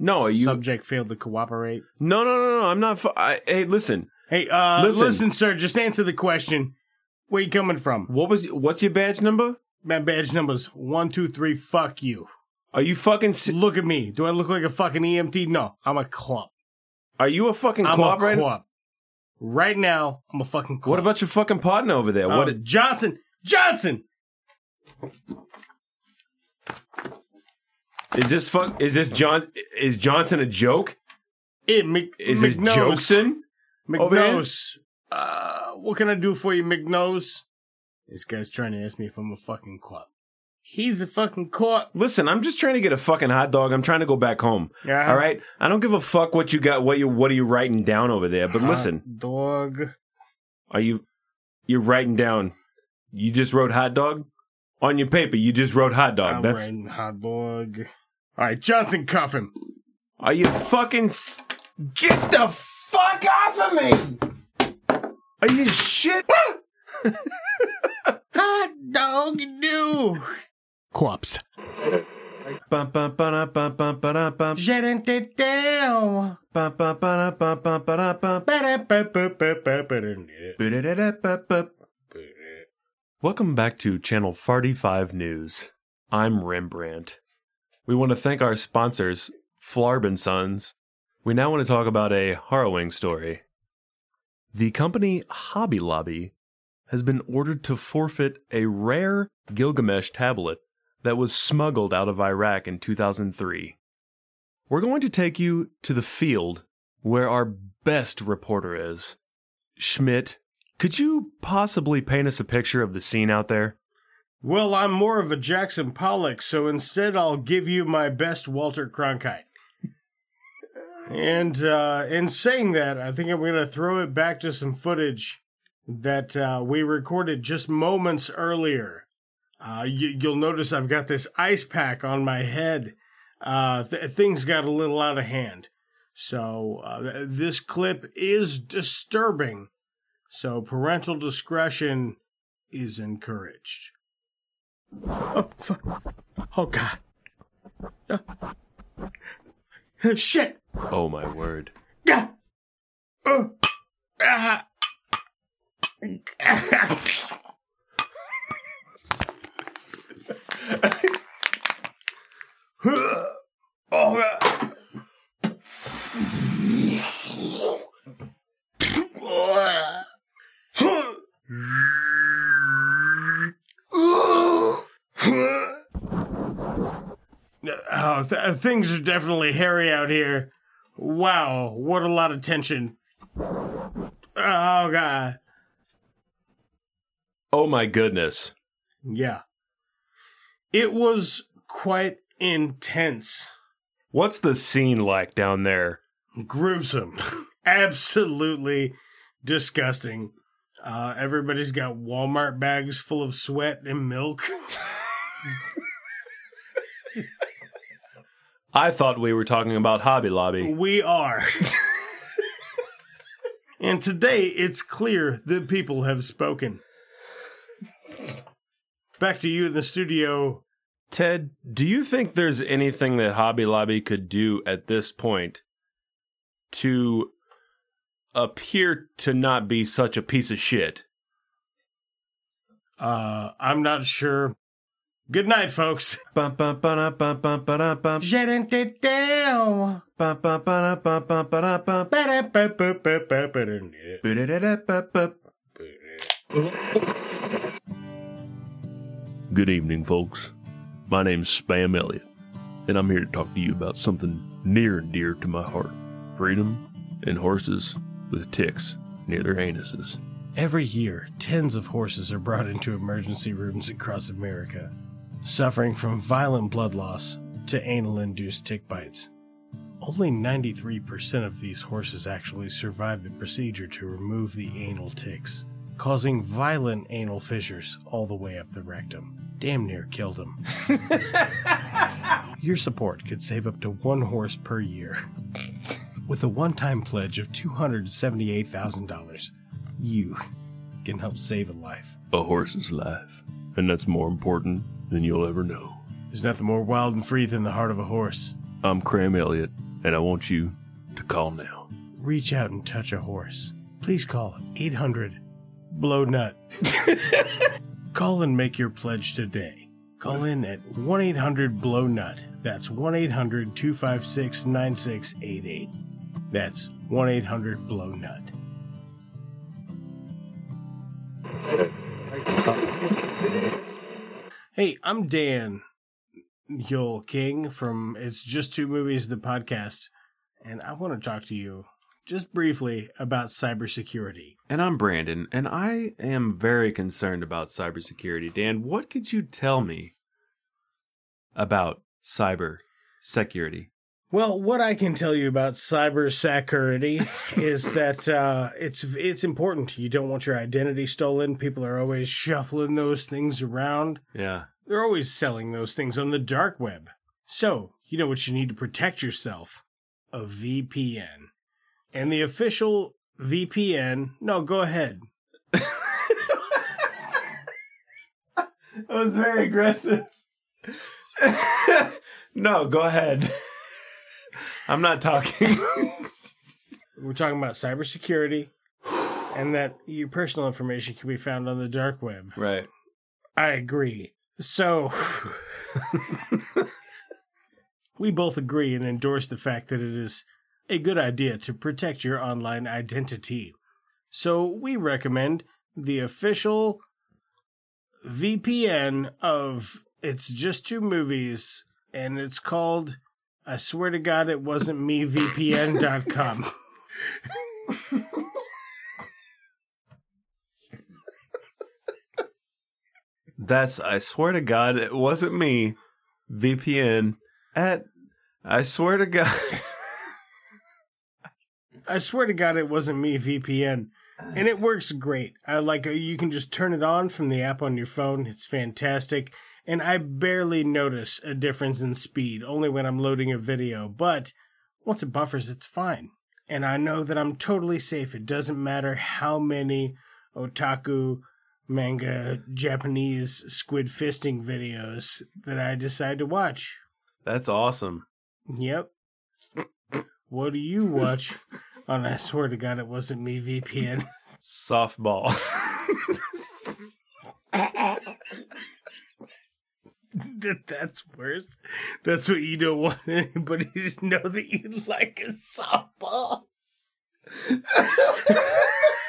No, are you? Subject failed to cooperate. no, no, no, no. I'm not. Fu- I, hey, listen. Hey, uh, Listen. listen. sir, just answer the question. Where you coming from? What was? What's your badge number? My badge number's one, two, three. Fuck you. Are you fucking? se- Look at me. Do I look like a fucking EMT? No, I'm a cop. Are you a fucking I'm cop a right cop. Right now, I'm a fucking cop. What about your fucking partner over there? Uh, what? Did, Johnson? Johnson! Is this fuck? Is this John? Is Johnson a joke? Hey, Mc, Is this McNose. Jokeson? McNose. Uh, what can I do for you, McNose? This guy's trying to ask me if I'm a fucking cop. He's a fucking cop. Listen, I'm just trying to get a fucking hot dog. I'm trying to go back home. Yeah. All right. I don't give a fuck what you got. What you What are you writing down over there? But Hot listen, dog. are you you're writing down? You just wrote hot dog on your paper. You just wrote hot dog. I'm That's. writing hot dog. All right, Johnson, cuff him. Are you fucking? S- get the fuck off of me! Are you shit? Hot dog do. Quaps. Bum, bum, ba-da, bum, bum, ba-da, bum. Gerente down. Bum, bum, ba-da, bum, bum, ba-da, bum. Welcome back to Channel 45 News. I'm Rembrandt. We want to thank our sponsors, Flarb Sons. We now want to talk about a harrowing story. The company Hobby Lobby has been ordered to forfeit a rare Gilgamesh tablet that was smuggled out of Iraq in 2003. We're going to take you to the field where our best reporter is. Schmidt, could you possibly paint us a picture of the scene out there? Well, I'm more of a Jackson Pollock, so instead I'll give you my best Walter Cronkite. And uh, in saying that, I think I'm going to throw it back to some footage that uh, we recorded just moments earlier. Uh, you, you'll notice I've got this ice pack on my head. Uh, th- things got a little out of hand. So uh, th- this clip is disturbing. So parental discretion is encouraged. Oh, fuck. oh God. Uh, shit. Oh my word. Ah. Uh, ah. oh, Oh, <laughs> th- things are definitely hairy out here. Wow, what a lot of tension. Oh, God. Oh my goodness. Yeah. It was quite intense. What's the scene like down there? Gruesome. <laughs> Absolutely disgusting. Uh, everybody's got Walmart bags full of sweat and milk. <laughs> I thought we were talking about Hobby Lobby. We are. and today it's clear that people have spoken. Back to you in the studio. Ted, do you think there's anything that Hobby Lobby could do at this point to appear to not be such a piece of shit? Uh, I'm not sure. Good night, folks. Good evening, folks. My name's Spam Elliott, and I'm here to talk to you about something near and dear to my heart. Freedom and horses with ticks near their anuses. Every year, tens of horses are brought into emergency rooms across America, suffering from violent blood loss to anal induced tick bites. Only 93% of these horses actually survive the procedure to remove the anal ticks, causing violent anal fissures all the way up the rectum. Damn near killed them. <laughs> Your support could save up to one horse per year. With a one time pledge of $278,000, you can help save a life. A horse's life. And that's more important than you'll ever know. There's nothing more wild and free than the heart of a horse. I'm Cram Elliott, and I want you to call now. Reach out and touch a horse. Please call 800 Blow Nut. <laughs> call and make your pledge today. Call in at 1 800 Blow Nut. That's 1 800 256 9688. That's 1 800 Blow Nut. Hey, I'm Dan. Yul King from It's Just Two Movies, the podcast, and I want to talk to you just briefly about cybersecurity. And I'm Brandon, and I am very concerned about cybersecurity. Dan, what could you tell me about cyber security? Well, what I can tell you about cybersecurity <laughs> is that uh, it's it's important. You don't want your identity stolen. People are always shuffling those things around. Yeah. They're always selling those things on the dark web. So, you know what you need to protect yourself? A VPN. And the official VPN, no, go ahead. That was very aggressive. <laughs> no, go ahead. I'm not talking. We're talking about cybersecurity and that your personal information can be found on the dark web. right. I agree. So, <laughs> we both agree and endorse the fact that it is a good idea to protect your online identity. So, we recommend the official VPN of It's Just Two Movies, and it's called I swear to God it wasn't me VPN.com. <laughs> That's, I swear to God, it wasn't me. VPN at, I swear to God. I swear to God, it wasn't me VPN, and it works great. I like uh, you can just turn it on from the app on your phone. It's fantastic, and I barely notice a difference in speed, only when I'm loading a video. But once it buffers, it's fine, and I know that I'm totally safe. It doesn't matter how many otaku, manga, Japanese squid fisting videos that I decide to watch. That's awesome. Yep. What do you watch? Oh, on I swear to God, it wasn't me VPN. Softball. <laughs> that that's worse. That's what you don't want anybody to know that you like a softball. <laughs>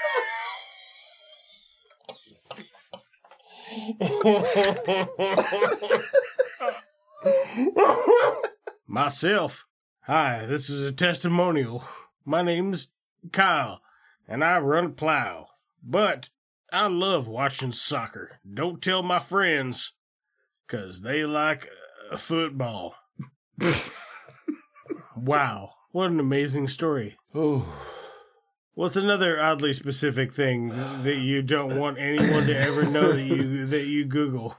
<laughs> Myself. Hi, this is a testimonial. My name's Kyle, and I run a plow. But I love watching soccer. Don't tell my friends, 'cause they like uh, football. <laughs> wow, what an amazing story. Oh. What's another oddly specific thing that you don't want anyone to ever know that you that you Google?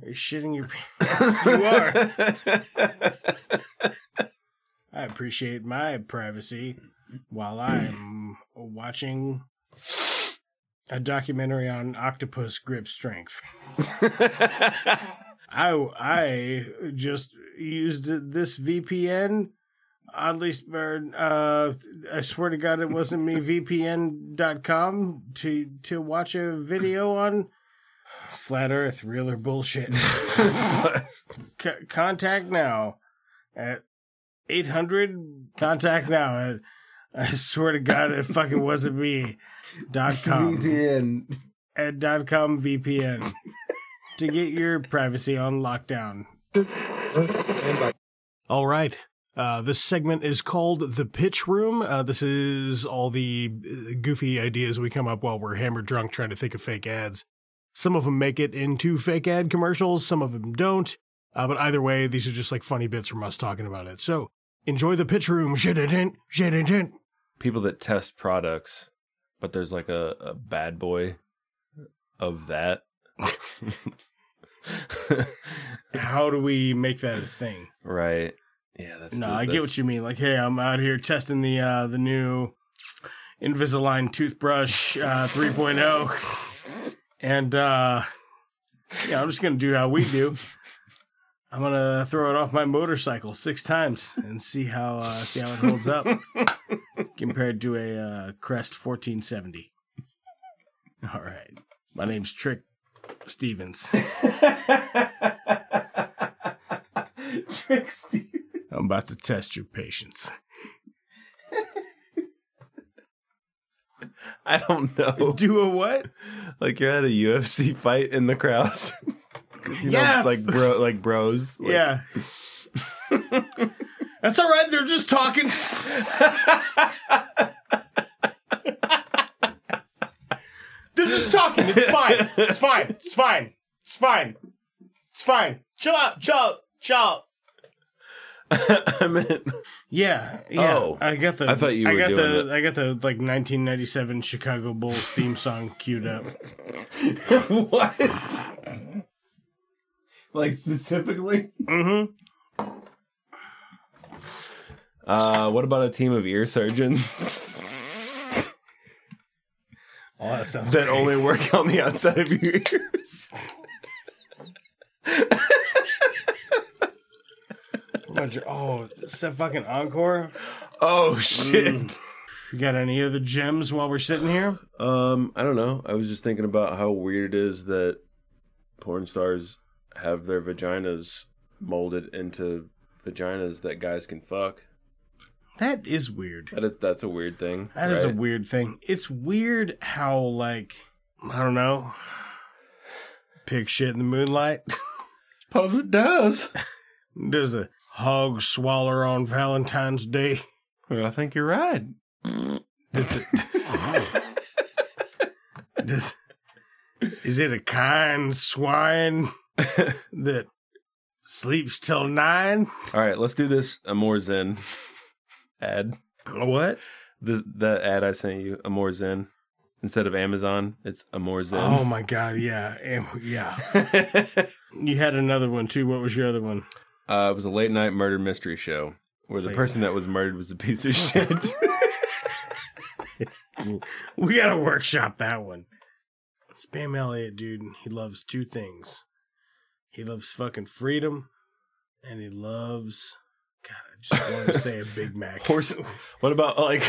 You're shitting your pants. you are. I appreciate my privacy while I'm watching a documentary on octopus grip strength. <laughs> I I just used this VPN. Oddly, or, uh, I swear to God, it wasn't me. VPN.com to to watch a video on flat Earth, real or bullshit. <laughs> C- contact now at eight hundred. Contact now at. I swear to God, it fucking wasn't me. Dot com VPN. at dot com VPN to get your privacy on lockdown. All right. Uh, this segment is called The Pitch Room. Uh, this is all the uh, goofy ideas we come up while we're hammered drunk trying to think of fake ads. Some of them make it into fake ad commercials, some of them don't. Uh, but either way, these are just like funny bits from us talking about it. So enjoy The Pitch Room. People that test products, but there's like a, a bad boy of that. <laughs> How do we make that a thing? <laughs> right. Yeah, that's No, the- I get what you mean. Like, hey, I'm out here testing the uh, the new Invisalign toothbrush uh, 3.0, and uh, yeah, I'm just gonna do how we do. I'm gonna throw it off my motorcycle six times and see how uh, see how it holds up <laughs> compared to a uh, Crest 1470. All right, my name's Trick Stevens. <laughs> Trick Steve. I'm about to test your patience. <laughs> I don't know. <laughs> Do a what? Like you're at a UFC fight in the crowd. <laughs> You Yeah. know, like bro, like bros. Like- yeah. That's all right. They're just talking. They're just talking. It's fine. It's fine. It's fine. It's fine. It's fine. Chill out. Chill out. Chill out. <laughs> I meant Yeah, yeah. Oh. I got the. I thought you I were got doing the. I got the like 1997 Chicago Bulls theme song queued up. <laughs> what? like specifically? Mm-hmm. Uh, what about a team of ear surgeons Oh, that sounds that great. only work on the outside of your ears? <laughs> Bunch of- Oh, is that fucking encore? Oh shit. Mm. You got any other gems while we're sitting here? Um, I don't know. I was just thinking about how weird it is that porn stars have their vaginas molded into vaginas that guys can fuck. That is weird. That is that's a weird thing. That is a right? weird thing. It's weird how like I don't know. Pig shit in the moonlight. <laughs> Suppose it does. Does a hog swaller on Valentine's Day? Well, I think you're right. Does it, does, is it a kind swine <laughs> that sleeps till nine? All right, let's do this Amor Zen ad. What? The the ad I sent you, Amor Zen. Instead of Amazon, it's Amor Zen. Oh my god, yeah. Am- Yeah. <laughs> You had another one too. What was your other one? Uh, it was a late night murder mystery show where the Late person that was murdered was a piece of shit. <laughs> <laughs> We gotta workshop that one. Spam Elliott, dude, he loves two things. He loves fucking freedom, and he loves. God, I just wanted to say a <laughs> Big Mac. Horse. What about like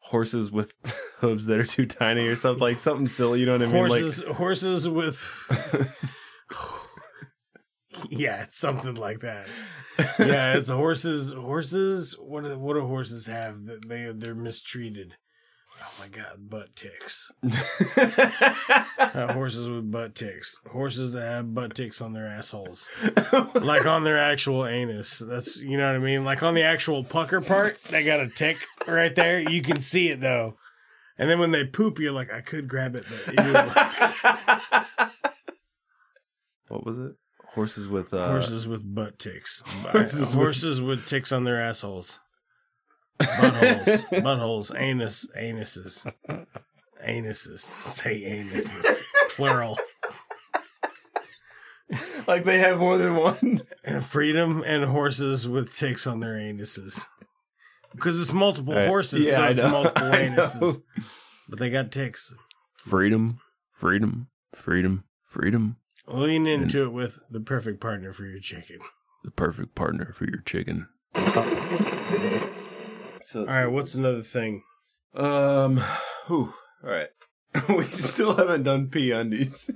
horses with hooves that are too tiny or something like something silly? You know what I mean? horses, horses with. <laughs> yeah, it's something like that. <laughs> Yeah, it's horses. Horses. What do what do horses have that they they're mistreated? Oh my god, butt ticks. Uh, horses with butt ticks. Horses that have butt ticks on their assholes. like on their actual anus. That's you know what I mean? Like on the actual pucker part, they got a tick right there. You can see it though. And then when they poop, you're like, I could grab it, but ew. <laughs> what was it? Horses with uh, horses with butt ticks. Horses <laughs> Horses, with- with... ticks on their assholes. Buttholes. <laughs> Buttholes. Anus. Anuses. Anuses. Say anuses. Plural. <laughs> like they have more than one. And freedom and horses with ticks on their anuses. Because it's multiple Right. horses, Yeah, so I it's know. multiple anuses. But they got ticks. Freedom, freedom, freedom, freedom. Lean into it with the perfect partner for your chicken. The perfect partner for your chicken. All right, what's another thing? Um, whew, all right. <laughs> we still haven't done P undies.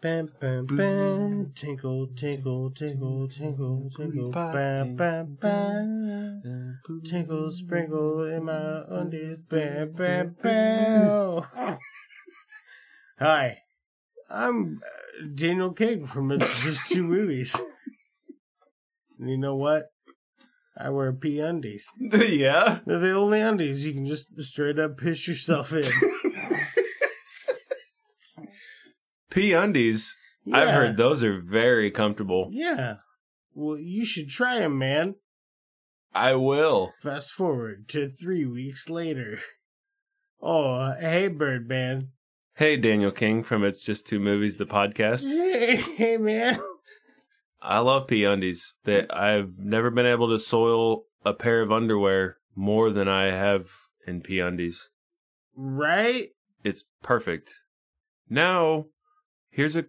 Bam, bam, bam. Tinkle, tinkle, tinkle, tinkle, tinkle. Bam, bam, bam. Tinkle, sprinkle in my undies. Bam, bam, bam. Hi, I'm uh, Daniel King from <laughs> Just Two Movies. And you know what? I wear pee undies. <laughs> yeah. They're the only undies you can just straight up piss yourself in. <laughs> P undies. I've heard those are very comfortable. Yeah. Well, you should try them, man. I will. Fast forward to three weeks later. Oh, hey, Birdman. Hey, Daniel King from It's Just Two Movies, the podcast. Hey, <laughs> hey, man. I love P undies. That I've never been able to soil a pair of underwear more than I have in P undies. Right? It's perfect. Now, here's a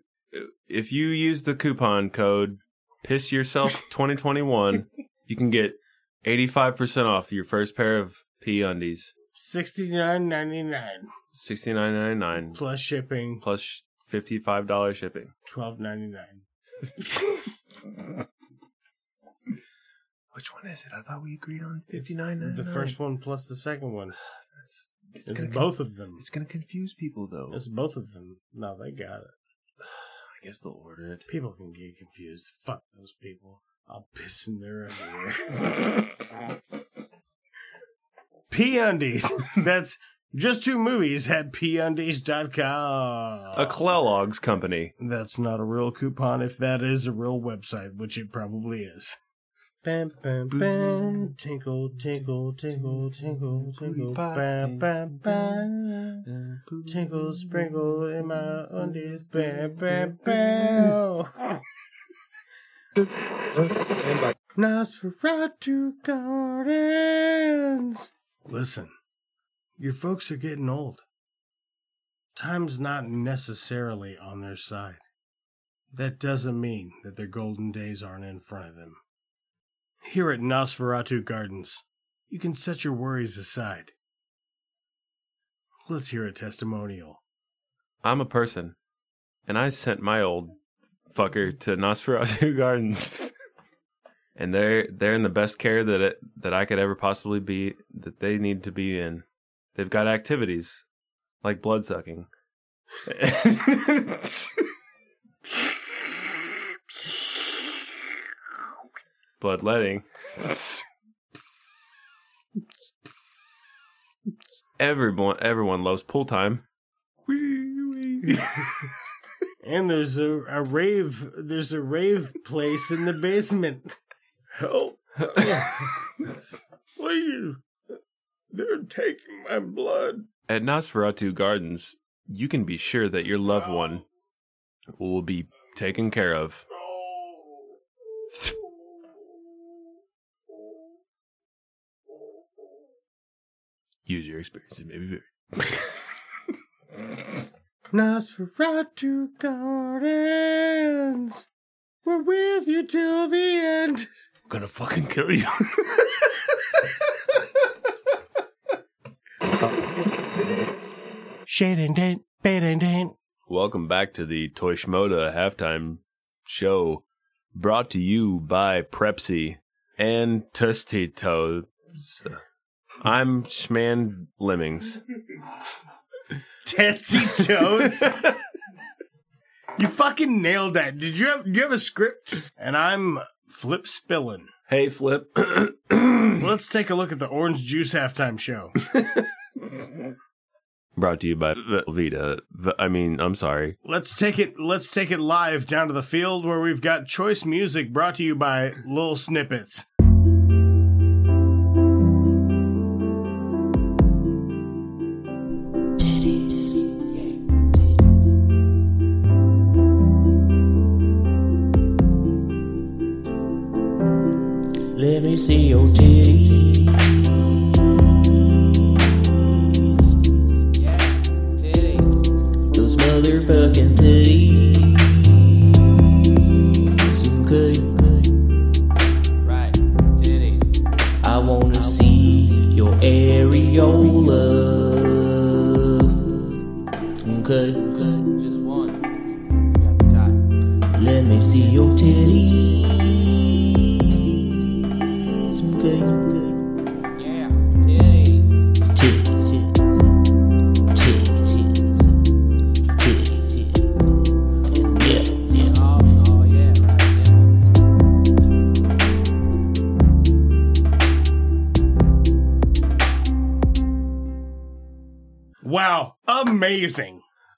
if you use the coupon code piss yourself <laughs> 2021, you can get 85% off your first pair of P undies. Sixty nine ninety nine 69.99 plus shipping. plus $55 shipping. Twelve ninety nine. <laughs> Which one is it? I thought we agreed on It's fifty nine. the first one plus the second one. <sighs> It's, It's, gonna both of them. It's gonna confuse people though. It's both of them. No, they got it. I <sighs> I guess they'll order it. People can get confused. Fuck those people. I'll piss in their <laughs> underwear. <laughs> P undies. <laughs> That's just two movies at pundies.com. A Kellogg's company. That's not a real coupon if that is a real website, which it probably is. Bam, bam, bam. Tinkle, tinkle, tinkle, tinkle, tinkle. Bam, bam, bam. Tinkle, sprinkle in my undies. Bam, bam, bam. <laughs> Nosferatu Gardens. Listen, your folks are getting old. Time's not necessarily on their side. That doesn't mean that their golden days aren't in front of them. Here at Nosferatu Gardens, you can set your worries aside. Let's hear a testimonial. I'm a person, and I sent my old fucker to Nosferatu <laughs> Gardens, and they're they're in the best care that it, that I could ever possibly be that they need to be in. They've got activities like blood sucking. <laughs> Bloodletting. Everyone everyone loves pool time. <laughs> And there's a, a rave there's a rave place in the basement. Help. <laughs> Please. They're taking my blood. At Nosferatu Gardens, you can be sure that your loved one will be taken care of. <laughs> Use your experiences, maybe very. <laughs> Nosferatu Gardens. We're with you till the end. I'm gonna fucking kill you. <laughs> Shading dent, baiting dent. Welcome back to the Toy Schmoda halftime show, brought to you by Prepsy and Tostitos. I'm Schman Lemmings. Testy toes. <laughs> you fucking nailed that. Did you have, do you have a script? And I'm Flip Spillin. Hey, Flip. <clears throat> Let's take a look at the Orange Juice halftime show. <laughs> Brought to you by Velveeta. V- I mean, I'm sorry. Let's take it. Let's take it live down to the field where we've got choice music brought to you by Little Snippets. Me see your titties. Those motherfucking titties.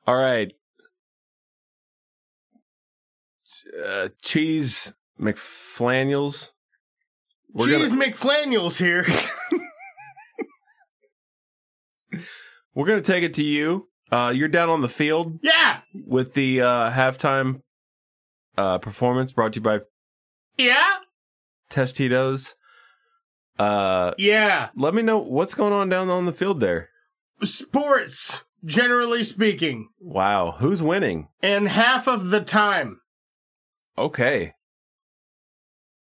All right. Uh, cheese McFlaniels. We're Cheese gonna, McFlaniels here. <laughs> we're gonna take it to you. Uh, you're down on the field yeah, with the uh, halftime uh, performance brought to you by yeah, Testitos. Uh, yeah. let me know what's going on down on the field there. Sports, generally speaking, Wow, who's winning? and half of the time. Okay.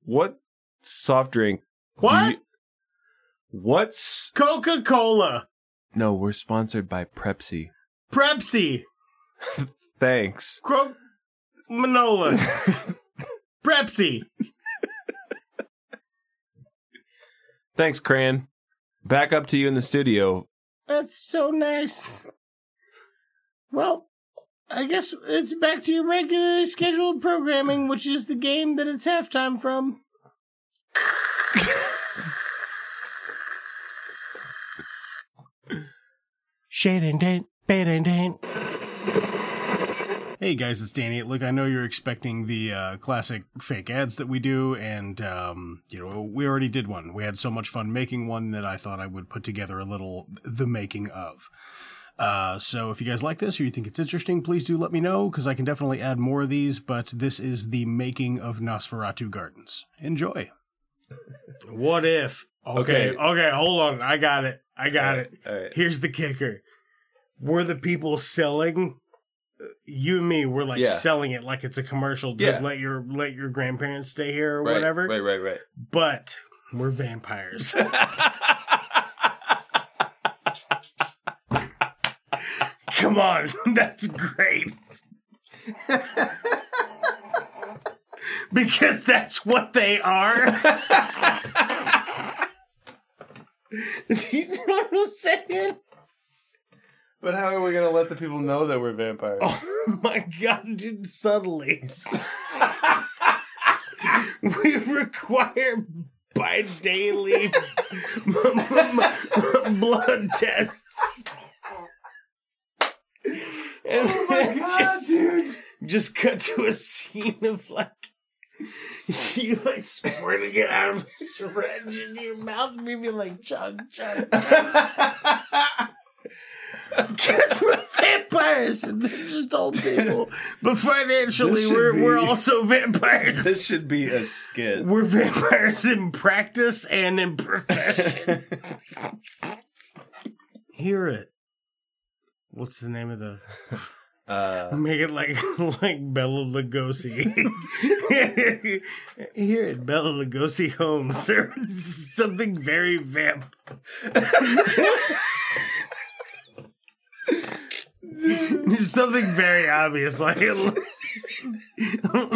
What soft drink? What? you- what's Coca Cola, no? We're sponsored by Prepsy. Pepsi, <laughs> Thanks. Cro Manola, <laughs> Pepsi. Thanks, Cran. Back up to you in the studio. That's so nice. Well, I guess it's back to your regularly scheduled programming, which is the game that it's halftime from. Shading dent, bang dent. Hey guys, it's Danny. Look, I know you're expecting the uh, classic fake ads that we do, and um, you know we already did one. We had so much fun making one that I thought I would put together a little the making of. Uh, so if you guys like this or you think it's interesting, please do let me know because I can definitely add more of these. But this is the making of Nosferatu Gardens. Enjoy. <laughs> What if? Okay, Okay. okay, hold on. I got it. I got All right, it. all right. Here's the kicker. We're the people selling. uh, You and me, we're like Yeah. selling it like it's a commercial to Yeah. let your let your grandparents stay here or Right, whatever. Right, right, right. But we're vampires. <laughs> <laughs> Come on, <laughs> that's great. <laughs> because that's what they are. <laughs> you know what I'm saying? But how are we gonna let the people know that we're vampires? Oh my god, dude, subtly. we require by daily blood tests. And Oh just, just cut to a scene of like <laughs> you like squirting it out of a syringe into your mouth, maybe like chug, chug, chug. <laughs> Because we're vampires and they're just old people. But financially, we're, we're also vampires. This should be a skit. We're vampires in practice and in profession. <laughs> Hear it. What's the name of the? <laughs> Uh, <laughs> Make it like <laughs> like Bela Lugosi. Here at Bela Lugosi Homes. Something very vamp. Something very obvious, like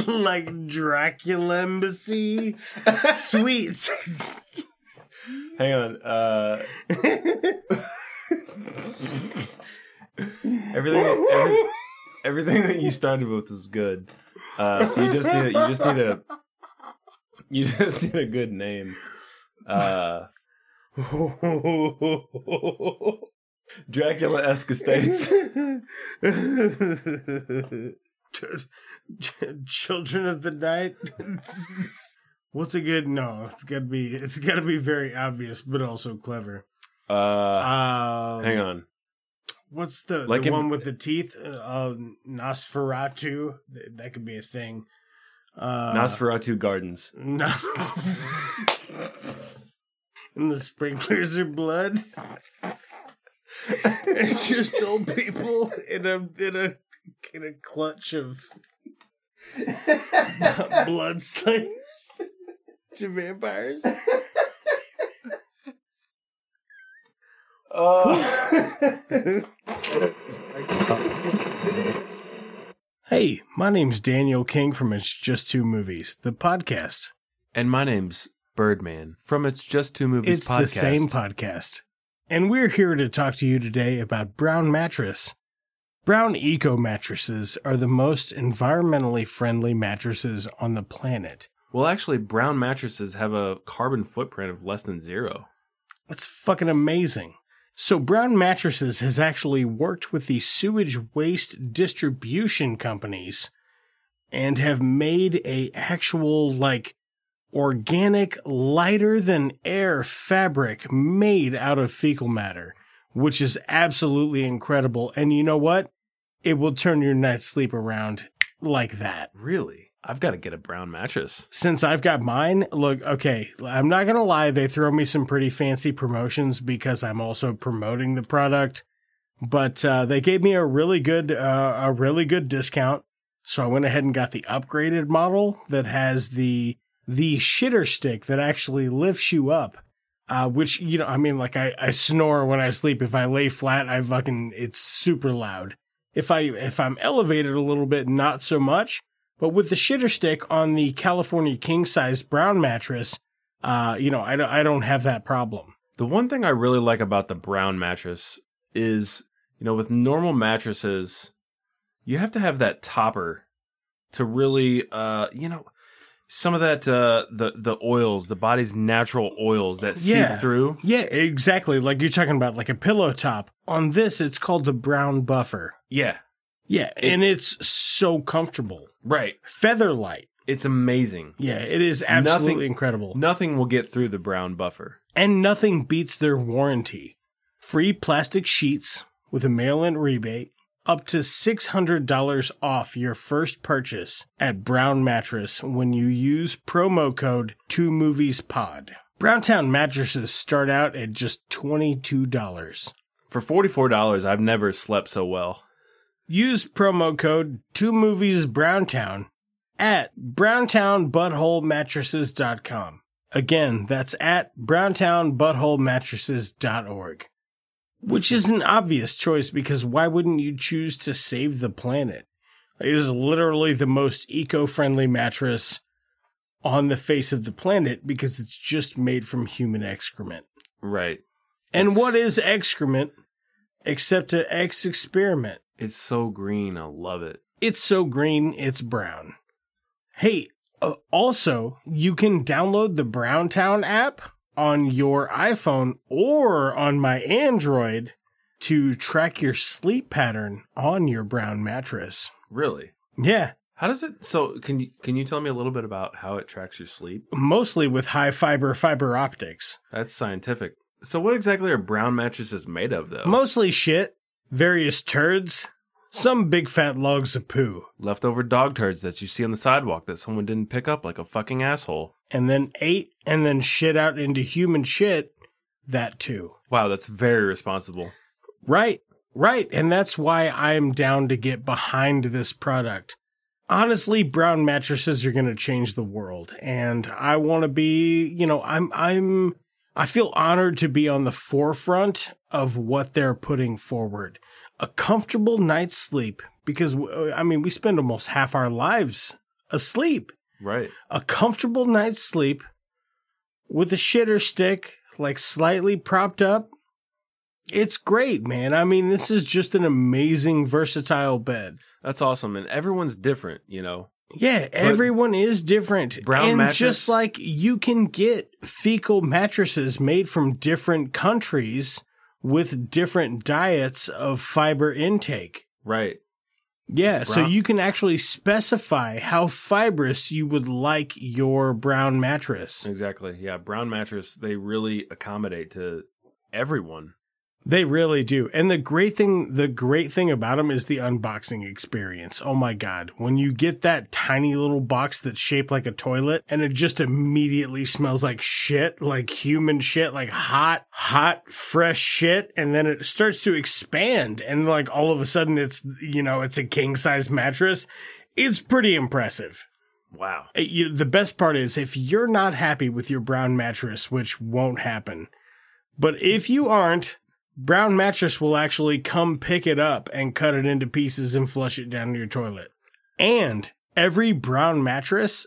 like Dracula Embassy Suites. hang on. Uh, everything, every, everything that you started with was good. Uh, so you just need, a, you just need a, you just need a good name. Uh, Dracula esque estates. Children of the Night. What's a good no? It's gotta be it's gotta be very obvious, but also clever. Uh, Um, hang on. What's the Like the in- one with the teeth? Uh, Nosferatu. That could be a thing. Uh, Nosferatu Gardens. Nos- and the sprinklers are blood. it's just old people in a in a in a clutch of <laughs> blood slaves to vampires. Uh. <laughs> hey, my name's Daniel King from It's Just Two Movies, the podcast. And my name's Birdman from It's Just Two Movies It's podcast. the same podcast. And we're here to talk to you today about Brown Mattress. Brown Eco mattresses are the most environmentally friendly mattresses on the planet. Well, actually, brown mattresses have a carbon footprint of less than zero. That's fucking amazing. So Brown Mattresses has actually worked with the sewage waste distribution companies and have made a actual like organic lighter than air fabric made out of fecal matter, which is absolutely incredible. And you know what? It will turn your night's sleep around like that. Really? I've got to get a brown mattress. Since I've got mine, look, okay, I'm not going to lie, they throw me some pretty fancy promotions because I'm also promoting the product. But uh, they gave me a really good uh, a really good discount. So I went ahead and got the upgraded model that has the the shitter stick that actually lifts you up. Uh, which, you know, I mean, like I, I snore when I sleep. If I lay flat, I fucking, it's super loud. If I, if I'm elevated a little bit, not so much. But with the shitter stick on the California king size brown mattress, uh, you know, I don't, I don't have that problem. The one thing I really like about the brown mattress is, you know, with normal mattresses, you have to have that topper to really, uh, you know, some of that uh, the the oils, the body's natural oils that Yeah. seep through. Yeah, exactly. Like you're talking about, like a pillow top. On this, it's called the brown buffer. Yeah, Yeah, and it's so comfortable. right. Feather light. It's amazing. Yeah, it is absolutely Nothing- incredible. Nothing will get through the brown buffer. And nothing beats their warranty. Free plastic sheets with a mail in rebate, up to $600 off your first purchase at Brown Mattress when you use promo code 2moviespod. Browntown mattresses start out at just $22. For forty four dollars, I've never slept so well. Use promo code 2moviesbrowntown at browntownbuttholemattresses.com. Again, that's at browntownbuttholemattresses.org. Which is an obvious choice because why wouldn't you choose to save the planet? It is literally the most eco-friendly mattress on the face of the planet because it's just made from human excrement. Right. And It's- what is excrement except an X experiment? It's so green. I love it. It's so green, it's brown. Hey, uh, also, you can download the Browntown app on your iPhone or on my Android to track your sleep pattern on your brown mattress. Really? Yeah, How does it? So can you can you tell me a little bit about how it tracks your sleep? mostly with high fiber fiber optics. That's scientific. So what exactly are brown mattresses made of, though? Mostly shit, various turds, some big fat logs of poo, Leftover dog turds that you see on the sidewalk that someone didn't pick up like a fucking asshole. and then ate and then shit out into human shit. That too. Wow, that's very responsible. Right, right. And that's why I'm down to get behind this product. Honestly, brown mattresses are going to change the world. And I want to be, you know, I'm, I'm, I feel honored to be on the forefront of what they're putting forward. A comfortable night's sleep because, I mean, we spend almost half our lives asleep. Right. A comfortable night's sleep with a shitter stick, like slightly propped up. It's great, man. I mean, this is just an amazing, versatile bed. That's awesome. And everyone's different, you know. Yeah, everyone is different. Brown and mattress- just like you can get fecal mattresses made from different countries with different diets of fiber intake. Right. Yeah, so you can actually specify how fibrous you would like your brown mattress. Exactly. Yeah. Brown mattress, they really accommodate to everyone. They really do. And the great thing, the great thing about them is the unboxing experience. Oh my God. When you get that tiny little box that's shaped like a toilet and it just immediately smells like shit, like human shit, like hot, hot, fresh shit. And then it starts to expand and like all of a sudden it's, you know, it's a king size mattress. It's pretty impressive. Wow. Uh, You, the best part is if you're not happy with your brown mattress, which won't happen, but if you aren't, Brown Mattress will actually come pick it up and cut it into pieces and flush it down your toilet. And every Brown Mattress,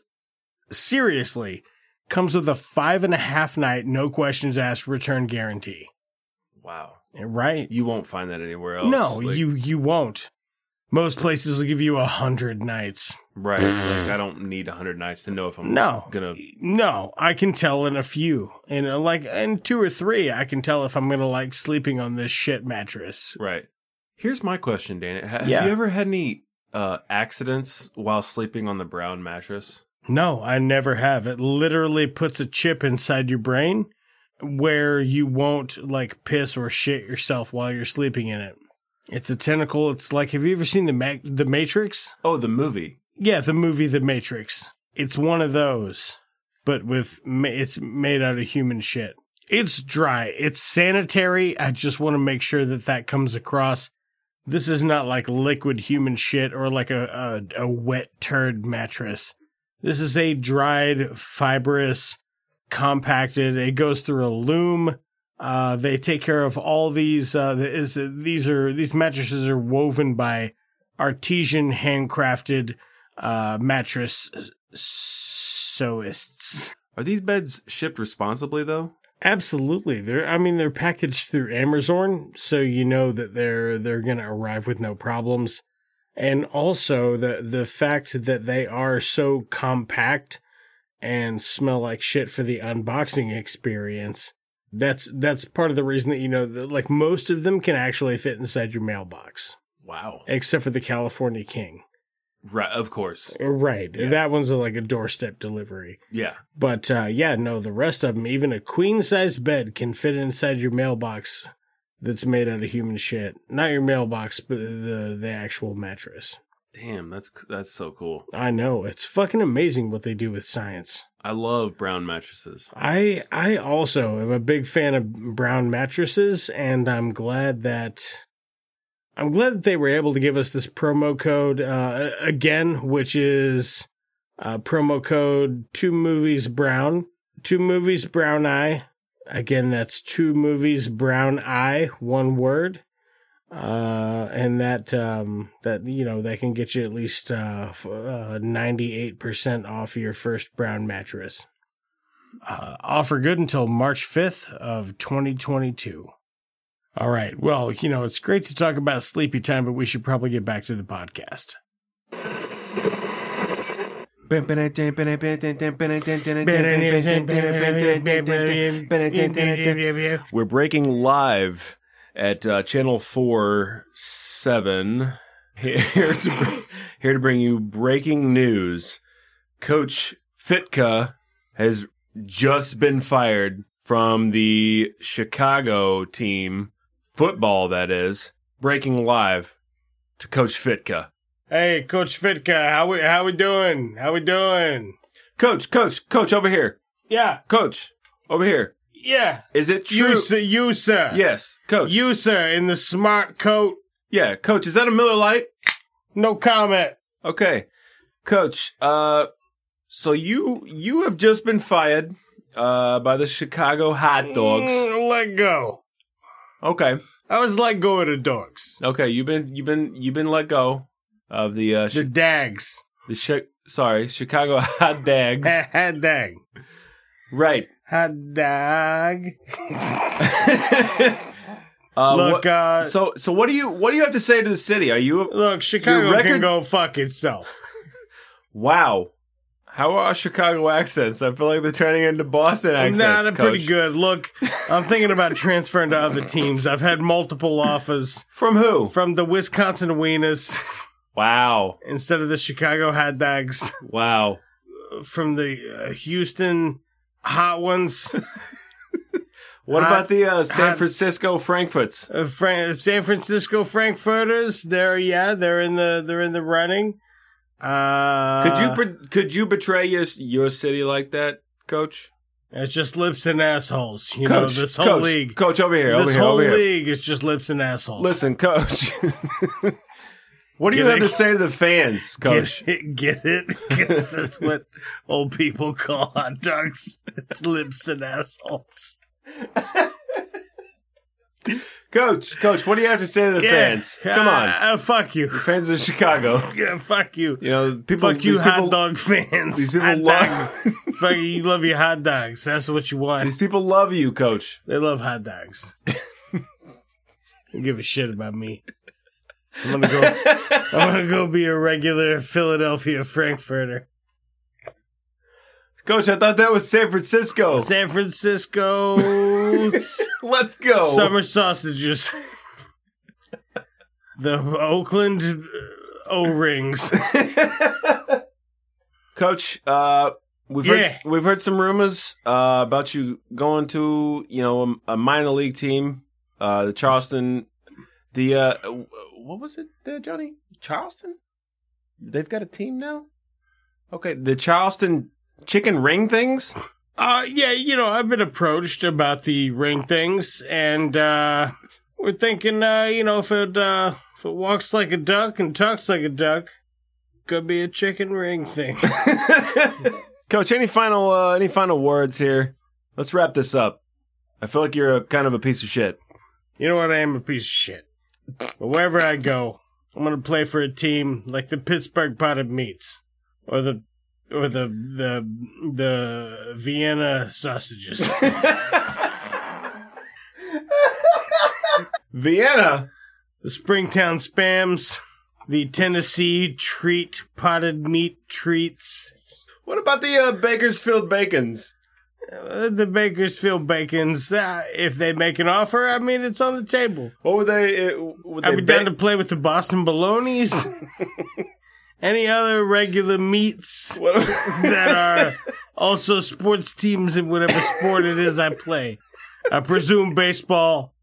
seriously, comes with a five and a half night, no questions asked return guarantee. Wow. Right? You won't find that anywhere else. No, Like- you you won't. Most places will give you a hundred nights. Right. Like I don't need a hundred nights to know if I'm No, gonna no, I can tell in a few, in like in two or three, I can tell if I'm gonna like sleeping on this shit mattress. Right. Here's my question, Dan. Have Yeah. you ever had any uh, accidents while sleeping on the brown mattress? No, I never have. It literally puts a chip inside your brain where you won't like piss or shit yourself while you're sleeping in it. It's a tentacle. It's like, have you ever seen the Ma- the Matrix? Oh, the movie. Yeah, the movie The Matrix. It's one of those, but with ma- it's made out of human shit. It's dry. It's sanitary. I just want to make sure that that comes across. This is not like liquid human shit or like a, a, a wet turd mattress. This is a dried, fibrous, compacted. It goes through a loom. Uh, they take care of all these. Uh, is these are these mattresses are woven by artesian, handcrafted uh, mattress sewists. Are these beds shipped responsibly though? Absolutely, they're. I mean, they're packaged through Amazon, so you know that they're they're gonna arrive with no problems. and also the the fact that they are so compact and smell like shit for the unboxing experience. That's that's part of the reason that you know that like most of them can actually fit inside your mailbox, Wow. except for the California King. Right. Of course. Right, that one's like a doorstep delivery. Yeah. But uh, yeah, no, the rest of them, even a queen size bed can fit inside your mailbox that's made out of human shit. Not your mailbox, but the the actual mattress. Damn. That's that's so cool. I know it's fucking amazing what they do with science. I love brown mattresses. I I also am a big fan of brown mattresses, and I'm glad that I'm glad that they were able to give us this promo code uh, again, which is uh, promo code two movies brown, two movies brown eye. Again, that's two movies brown eye, one word. Uh, and that, um, that, you know, that can get you at least, uh, uh, 98% off your first brown mattress. Uh, offer good until March 5th of 2022. All right. Well, you know, it's great to talk about sleepy time, but we should probably get back to the podcast. We're breaking live at uh, channel four seven here to here to bring you breaking news. Coach Fitka has just been fired from the Chicago team football. That is breaking live to Coach Fitka. Hey, Coach Fitka, how we how we doing? How we doing? Coach, coach, coach, over here. Yeah, Coach, over here. Yeah. Is it true? You sir, you sir. Yes, coach. You sir, in the smart coat. Yeah, coach, is that a Miller Lite? No comment. Okay. Coach, uh so you you have just been fired uh by the Chicago Hot Dogs. Mm, let go. Okay. I was let go of the dogs. Okay, you've been you've been you've been let go of the uh The dags. the Chi- sorry, Chicago <laughs> Hot Dags. <laughs> Hot dag. right. Hot dog. <laughs> Uh, Look, what- uh, so so what do you what do you have to say to the city? Are you Look, Chicago record- can go fuck itself. <laughs> Wow. How are our Chicago accents? I feel like they're turning into Boston accents. Nah, they're pretty good. Look, I'm thinking about <laughs> transferring to other teams. I've had multiple offers From who? from the Wisconsin Wieners Wow. instead of the Chicago Hot Dogs, Wow. from the uh, Houston Hot Ones, <laughs> What Hot- about the uh, San hot- Francisco Frankfurts? uh, Fran- San Francisco Frankfurters. They're yeah, they're in the they're in the running. Uh, Could you could you betray your your city like that, Coach? It's just lips and assholes. You Coach, know this whole Coach, league. Coach, over here, this over here, whole over here. league is just lips and assholes. Listen, Coach. <laughs> what do you have it? to say to the fans, Coach? Get <laughs> it? Get it? <laughs> 'Cause that's what old people call hot dogs. It's lips and assholes. Coach, Coach, what do you have to say to the Yeah. fans? Come Uh, on, uh, fuck you. fans of Chicago. <laughs> Yeah, fuck you. You know, people. fuck you, hot people, dog fans. These people Hot love. fuck you. You love your hot dogs. That's what you want. these people love you, Coach. They love hot dogs. Don't give a shit about me. I'm gonna go. I'm gonna go be a regular Philadelphia Frankfurter. Coach, I thought that was San Francisco. San Francisco <laughs> Let's go. summer sausages. The Oakland O rings. <laughs> Coach, uh, we've heard Yeah. we've heard some rumors uh, about you going to you know a, a minor league team, uh, the Charleston. The uh, what was it there, Johnny? Charleston. They've got a team now. Okay, the Charleston chicken ring things. Uh, yeah, you know, I've been approached about the ring things, and uh, we're thinking, uh, you know, if it uh, if it walks like a duck and talks like a duck, could be a chicken ring thing. <laughs> <laughs> Coach, any final uh, any final words here? Let's wrap this up. I feel like you're a, kind of a piece of shit. You know what? I am a piece of shit. But wherever I go, I'm gonna play for a team like the Pittsburgh Potted Meats, or the, or the the the Vienna sausages. <laughs> Vienna. the Springtown Spams, the Tennessee treat potted meat treats. What about the uh, Bakersfield Bacons? Uh, the Bakersfield Bacons, uh, if they make an offer, I mean, it's on the table. What would they? Uh, would I'd they be down to play with the Boston Bolognas. <laughs> Any other regular meats that are also sports teams in whatever sport it is I play. I presume baseball.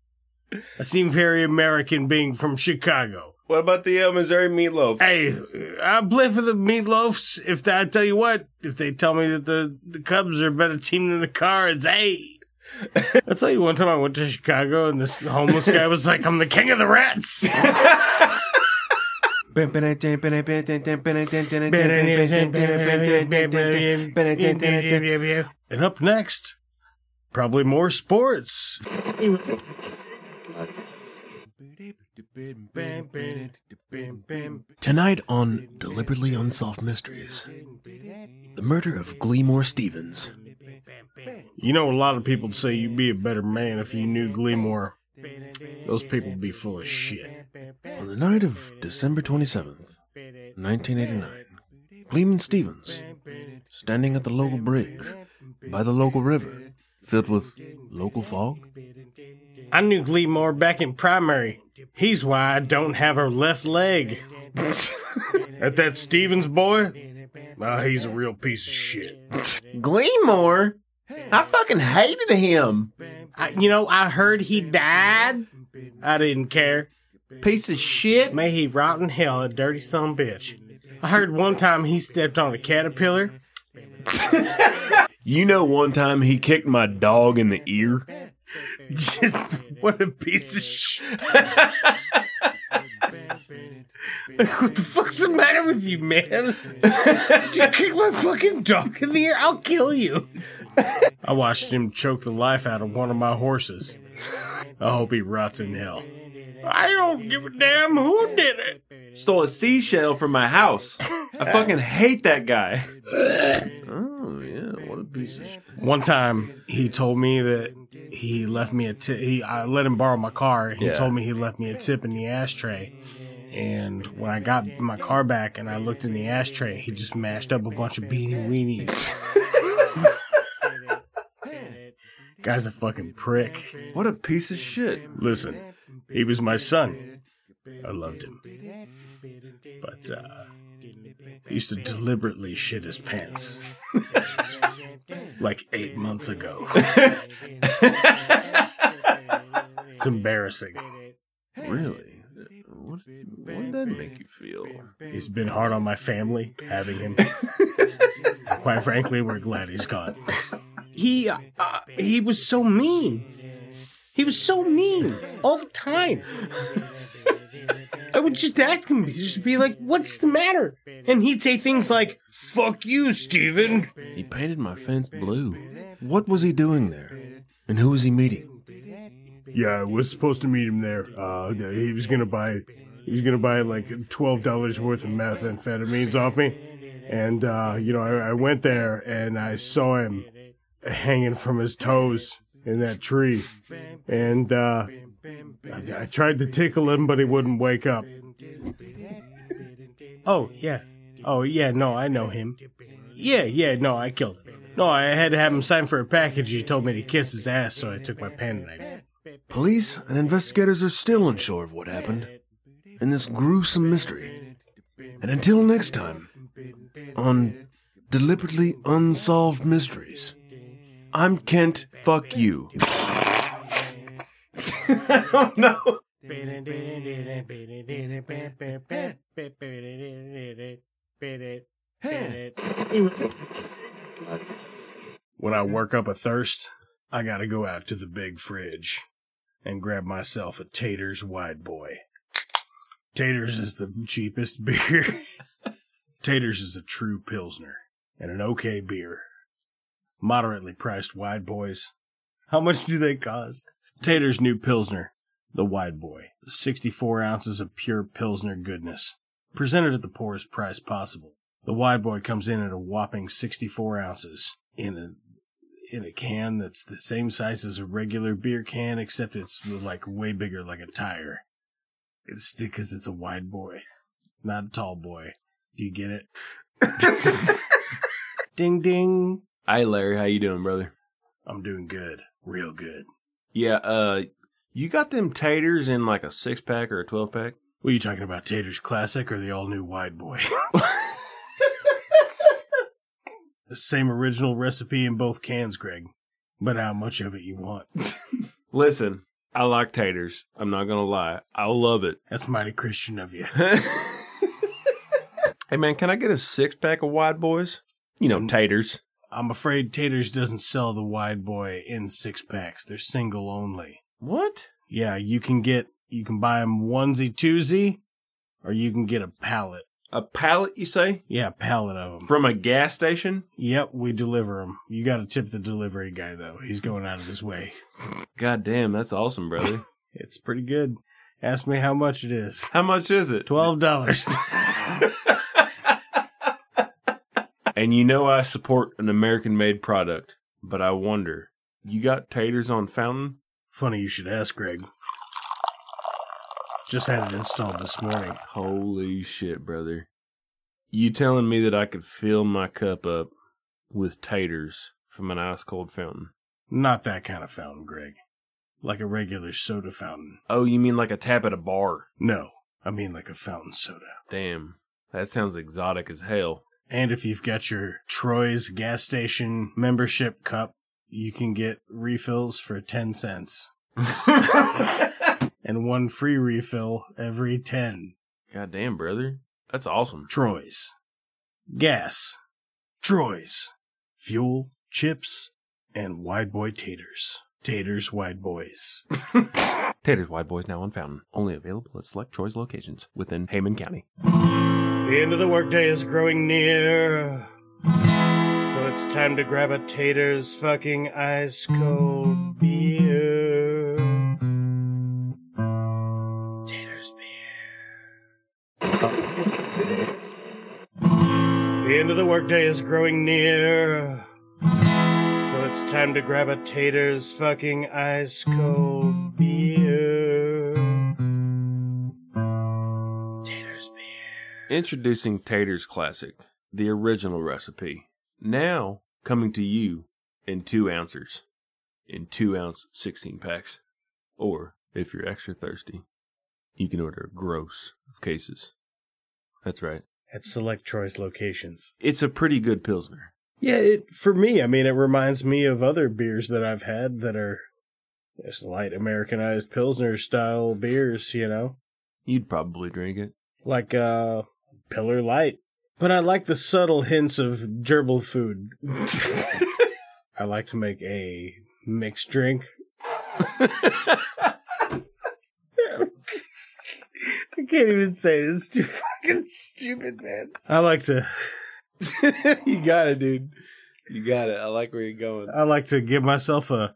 I seem very American being from Chicago. What about the uh, Missouri meatloaf? Hey, I'll play for the meatloafs if they, I tell you what, if they tell me that the, the Cubs are a better team than the Cards, hey. <laughs> I'll tell you one time I went to Chicago and this homeless guy was like, I'm the king of the rats. <laughs> And up next, probably more sports. <laughs> Tonight on Deliberately Unsolved Mysteries, the murder of Gleemore Stevens. You know, a lot of people say you'd be a better man if you knew Gleemore. Those people be full of shit. On the night of December 27th, 1989, Gleeman Stevens, standing at the local bridge by the local river, filled with local fog, I knew Gleemore back in primary. He's why I don't have a left leg. <laughs> At that Stevens boy, ah, he's a real piece of shit. Gleamore? I fucking hated him. I, you know, I heard he died. I didn't care. Piece of shit. May he rot in hell, a dirty son of a bitch. I heard one time he stepped on a caterpillar. <laughs> You know, one time he kicked my dog in the ear. Just what a piece of shit. what the fuck's the matter with you, man? you kick my fucking dog in the ear, I'll kill you. I watched him choke the life out of one of my horses. I hope he rots in hell. I don't give a damn who did it. Stole a seashell from my house. I <laughs> fucking hate that guy. <laughs> Oh, yeah, what a piece of shit. One time, he told me that he left me a tip. He, I let him borrow my car. He Yeah. told me he left me a tip in the ashtray. And when I got my car back and I looked in the ashtray, he just mashed up a bunch of beanie weenies. <laughs> Guy's a fucking prick. What a piece of shit. Listen, he was my son. I loved him. But, uh, he used to deliberately shit his pants. like eight months ago. <laughs> it's embarrassing. Really? What, what did that make you feel? He's been hard on my family having him. Quite frankly, we're glad he's gone. He uh, he was so mean. He was so mean all the time. I would just ask him, he'd just be like, "What's the matter?" And he'd say things like, "Fuck you, Steven. He painted my fence blue. What was he doing there? And who was he meeting? Yeah, I was supposed to meet him there. Uh, he was gonna buy, he was gonna buy like twelve dollars worth of methamphetamines off me, and uh, you know, I, I went there and I saw him hanging from his toes in that tree, and uh, I, I tried to tickle him, but he wouldn't wake up. Oh yeah, oh yeah, no, I know him. Yeah, yeah, no, I killed him. No, I had to have him sign for a package. He told me to kiss his ass, so I took my pen and I Police and investigators are still unsure of what happened in this gruesome mystery. And until next time, on Deliberately Unsolved Mysteries, I'm Kent. Fuck you. When I work up a thirst, I gotta go out to the big fridge and grab myself a Taters Wide Boy. Taters is the cheapest <laughs> beer. Taters is a true Pilsner and an okay beer. Moderately priced Wide Boys. How much do they cost? Taters New Pilsner, the Wide Boy. 64 ounces of pure Pilsner goodness. Presented at the poorest price possible. The Wide Boy comes in at a whopping 64 ounces in a in a can that's the same size as a regular beer can, except it's like way bigger, like a tire. It's because it's a wide boy. not a tall boy. Do you get it? <laughs> ding ding. Hey, Larry, how you doing, brother? I'm doing good, real good. Yeah, uh, you got them taters in like a six pack or a twelve pack? What are you talking about, Taters Classic or the all new Wide Boy? <laughs> the same original recipe in both cans, Greg. But how much of it you want? <laughs> Listen, I like taters. I'm not gonna lie. I love it. That's mighty Christian of you. <laughs> Hey man, can I get a six pack of wide boys? You know, taters. I'm afraid Taters doesn't sell the Wide Boy in six packs. They're single only. What? Yeah, you can get you can buy them onesie twosie, or you can get a pallet. A pallet, you say? Yeah, a pallet of them. From a gas station? Yep, we deliver them. You got to tip the delivery guy though. He's going out of his way. <laughs> God damn, that's awesome, brother. <laughs> It's pretty good. Ask me how much it is. How much is it? Twelve dollars. <laughs> And you know I support an American made product, but I wonder, you got taters on fountain? Funny you should ask, Greg. Just had it installed this morning. Holy shit, brother. You telling me that I could fill my cup up with taters from an ice cold fountain? Not that kind of fountain, Greg. Like a regular soda fountain. Oh, you mean like a tap at a bar? No, I mean like a fountain soda. Damn, that sounds exotic as hell. And if you've got your Troy's gas station membership cup, you can get refills for 10 cents. <laughs> and one free refill every 10. God damn, brother. That's awesome. Troy's. Gas. Troy's. Fuel, chips, and wide boy taters. Taters, wide boys. <laughs> Taters Wide Boys now on fountain. Only available at select Troy's locations within Hayman County. The end of the workday is growing near. So it's time to grab a tater's fucking ice cold beer. Tater's beer. The end of the workday is growing near. So it's time to grab a tater's fucking ice cold beer. Introducing Tater's Classic, the original recipe. Now coming to you in two ounces, in two ounce 16 packs. Or, if you're extra thirsty, you can order a gross of cases. That's right. At select choice locations. It's a pretty good Pilsner. Yeah, it for me, I mean, it reminds me of other beers that I've had that are just light Americanized Pilsner style beers, you know? You'd probably drink it. Like uh Pillar Light. But I like the subtle hints of gerbil food. <laughs> I like to make a mixed drink. I can't even say it. It's too fucking stupid, man. I like to <laughs> you got it, dude. You got it. I like where you're going. I like to give myself a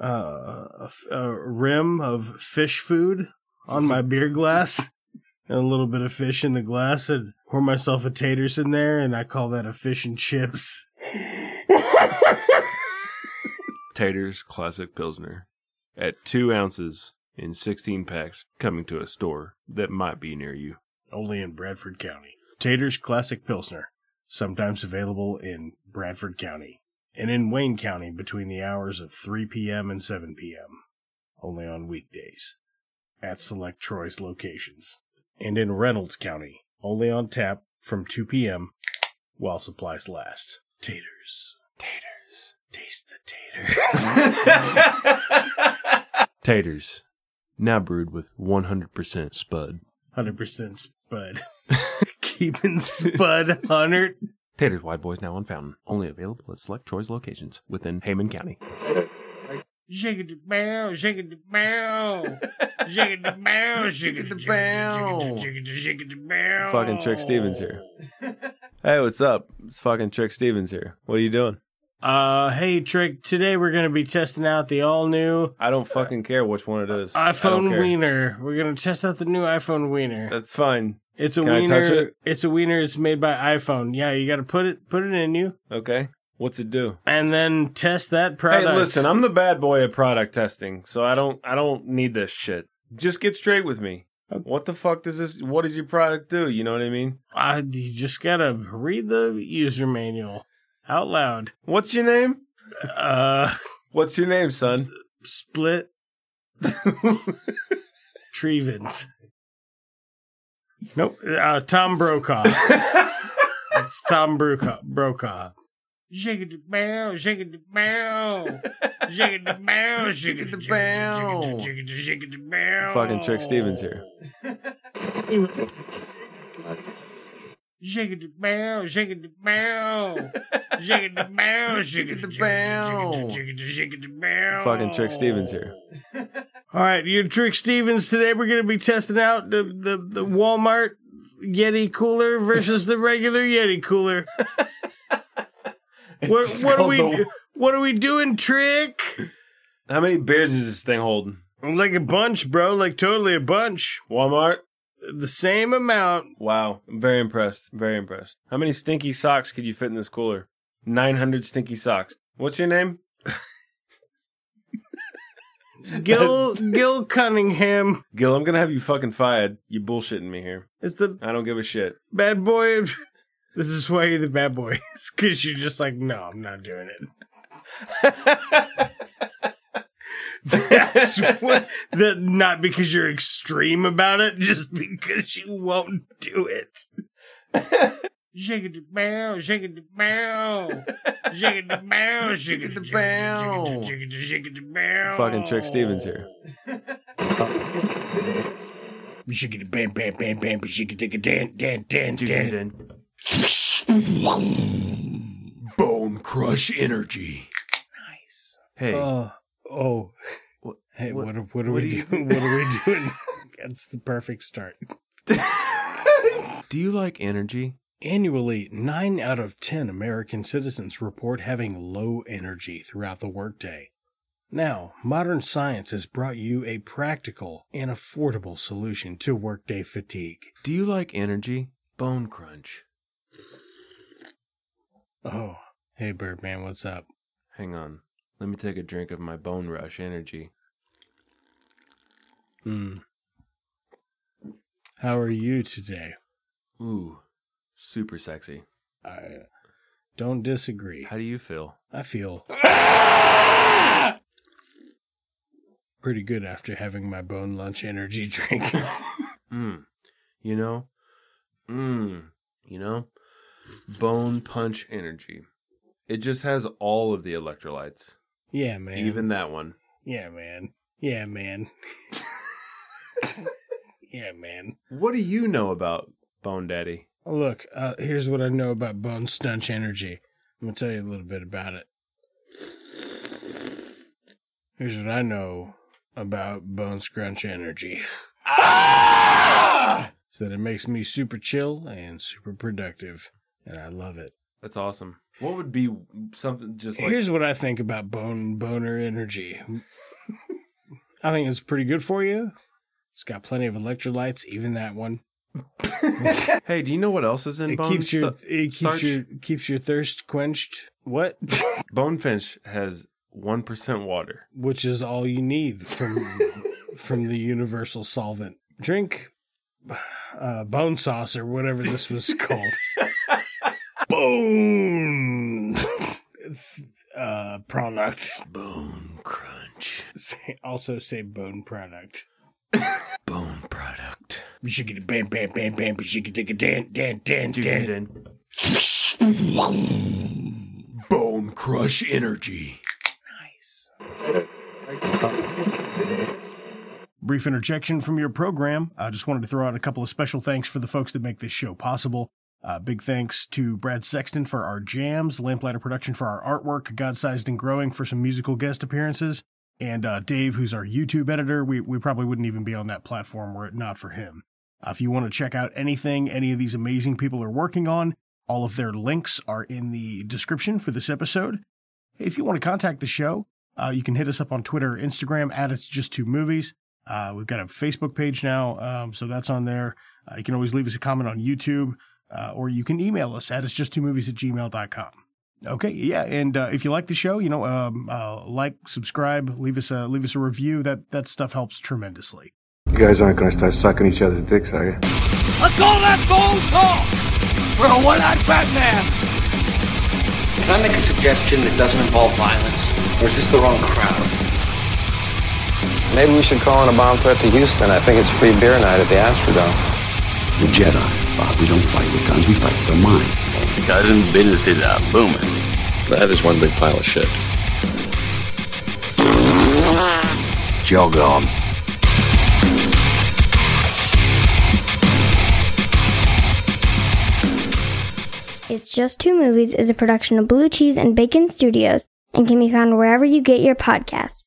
uh, a, a rim of fish food on my beer glass and a little bit of fish in the glass and pour myself a taters in there and I call that a fish and chips. <laughs> Tater's Classic Pilsner at two ounces in 16 packs coming to a store that might be near you. Only in Bradford County. Taters Classic Pilsner. Sometimes available in Bradford County and in Wayne County between the hours of 3 p.m. and 7 p.m. Only on weekdays at select Troy's locations. And in Reynolds County, only on tap from 2 p.m. while supplies last. Taters. Taters. Taste the tater. <laughs> Taters, now brewed with 100% Spud. 100% Spud. <laughs> Keeping Spud 100. Taters Wide Boys now on Fountain. Only available at select choice locations within Hayman County. Shake the bow, shake the bow. Shake the bow, <laughs> shake the bow. Shake the shake the bow. Fucking Trick Stevens here. Hey, what's up? It's fucking Trick Stevens here. What are you doing? Uh, hey Trick, today we're gonna be testing out the all new I don't fucking care which one it is. iPhone. Wiener. We're gonna test out the new iPhone Wiener. That's fine. It's a Can I wiener. touch it? It's a wiener. It's made by iPhone. Yeah, you got to put it put it in you, Okay. What's it do? and then test that product. Hey, listen, I'm the bad boy at product testing, so I don't I don't need this shit. Just get straight with me. What the fuck does this? What does your product do? You know what I mean? Uh, you just gotta read the user manual out loud. What's your name? Uh, What's your name, son? split Trevens. Nope. Uh, Tom Brokaw. <laughs> It's Tom Brokaw. Brokaw. Shake it the bow, shake it the bow, shake it the bow, shake it the bow, shake it the shake it the bow. Fucking Trick Stevens here. Shake it the bow, shake it the bow, shake it the bow, shake it the bow, shake the shake the bow. Fucking Trick Stevens here. All right, you're Trick Stevens. Today we're going to be testing out the, the, the Walmart Yeti cooler versus the regular Yeti cooler. What <laughs> what are we the- what are we doing, Trick? How many beers is this thing holding? Like a bunch, bro. Like totally a bunch. Walmart. The same amount. Wow, I'm very impressed. Very impressed. How many stinky socks could you fit in this cooler? Nine hundred stinky socks. What's your name? <laughs> Gil <laughs> Gil Cunningham Gil, I'm gonna have you fucking fired. You bullshitting me here. It's the I don't give a shit. bad boy. This is why you're the bad boy. <laughs> Because you're just like, no, I'm not doing it. That's <laughs> what, that not because you're extreme about it, just because you won't do it. Shake it the bow, shake it the bow, shake it the <laughs> bow, shake it the bow, shake it the shake it the bow. Fucking Trick Stevens here. Shake it bam bam bam bam, shake it take a dan dan dan dan. <laughs> Bone crush energy. Nice. Hey, Oh, oh. What- Hey, what- what, are- what are what we do doing? <laughs> What are we doing? That's the perfect start. <laughs> do you like energy? Annually, 9 out of 10 American citizens report having low energy throughout the workday. Now, modern science has brought you a practical and affordable solution to workday fatigue. Do you like energy? Bone crunch. Oh, hey Birdman, what's up? Hang on. Let me take a drink of my bone rush energy. Hmm. How are you today? Ooh, super sexy. I don't disagree. How do you feel? I feel <laughs> pretty good after having my bone lunch energy <laughs> drink. Mmm. You know? Mmm. You know? Bone punch energy. It just has all of the electrolytes. yeah, man. Even that one. Yeah, man. Yeah, man. yeah, man. What do you know about Bone Daddy? Look, uh, here's what I know about bone stunch energy. I'm gonna tell you a little bit about it. Here's what I know about bone scrunch energy. Ah! So that it makes me super chill and super productive, and I love it. That's awesome. What would be something just like Here's what I think about bone boner energy. I think it's pretty good for you. It's got plenty of electrolytes, even that one. <laughs> Hey, do you know what else is in It bone keeps your stu- it keeps starch? your keeps your thirst quenched. What? <laughs> Bonefinch has 1% water. Which is all you need from from the universal solvent. Drink uh, bone sauce or whatever this was <laughs> called. Bone <laughs> uh product. Bone crunch. Say, also say bone product. Bone product. Shiggy bam bam bam bam shiggy digga dan dan dan dan. Bone crush energy. Nice. Brief interjection from your program. I just wanted to throw out a couple of special thanks for the folks that make this show possible. Uh, big thanks to Brad Sexton for our jams, Lamplighter Production for our artwork, Godsized and Growing for some musical guest appearances, and uh, Dave, who's our YouTube editor. We, we probably wouldn't even be on that platform were it not for him. Uh, if you want to check out anything any of these amazing people are working on, all of their links are in the description for this episode. If you want to contact the show, uh, you can hit us up on Twitter or Instagram at It's Just Two Movies. Uh, we've got a Facebook page now, um, so that's on there. Uh, you can always leave us a comment on YouTube, uh, or you can email us at it's just two movies at gmail.com. Okay, yeah, and uh, if you like the show, you know, um, uh, like, subscribe, leave us a leave us a review. That that stuff helps tremendously. You guys aren't gonna start sucking each other's dicks, are you? Let's call that gold talk for a one-eyed Batman. Can I make a suggestion that doesn't involve violence? Or is this the wrong crowd? Maybe we should call in a bomb threat to Houston. I think it's free beer night at the Astrodome. The Jedi, Bob. We don't fight with guns, we fight with our mind. Cousin businesses are ah, booming. That is one big pile of shit. Jog on. It's Just Two Movies is a production of Blue Cheese and Bacon Studios and can be found wherever you get your podcasts.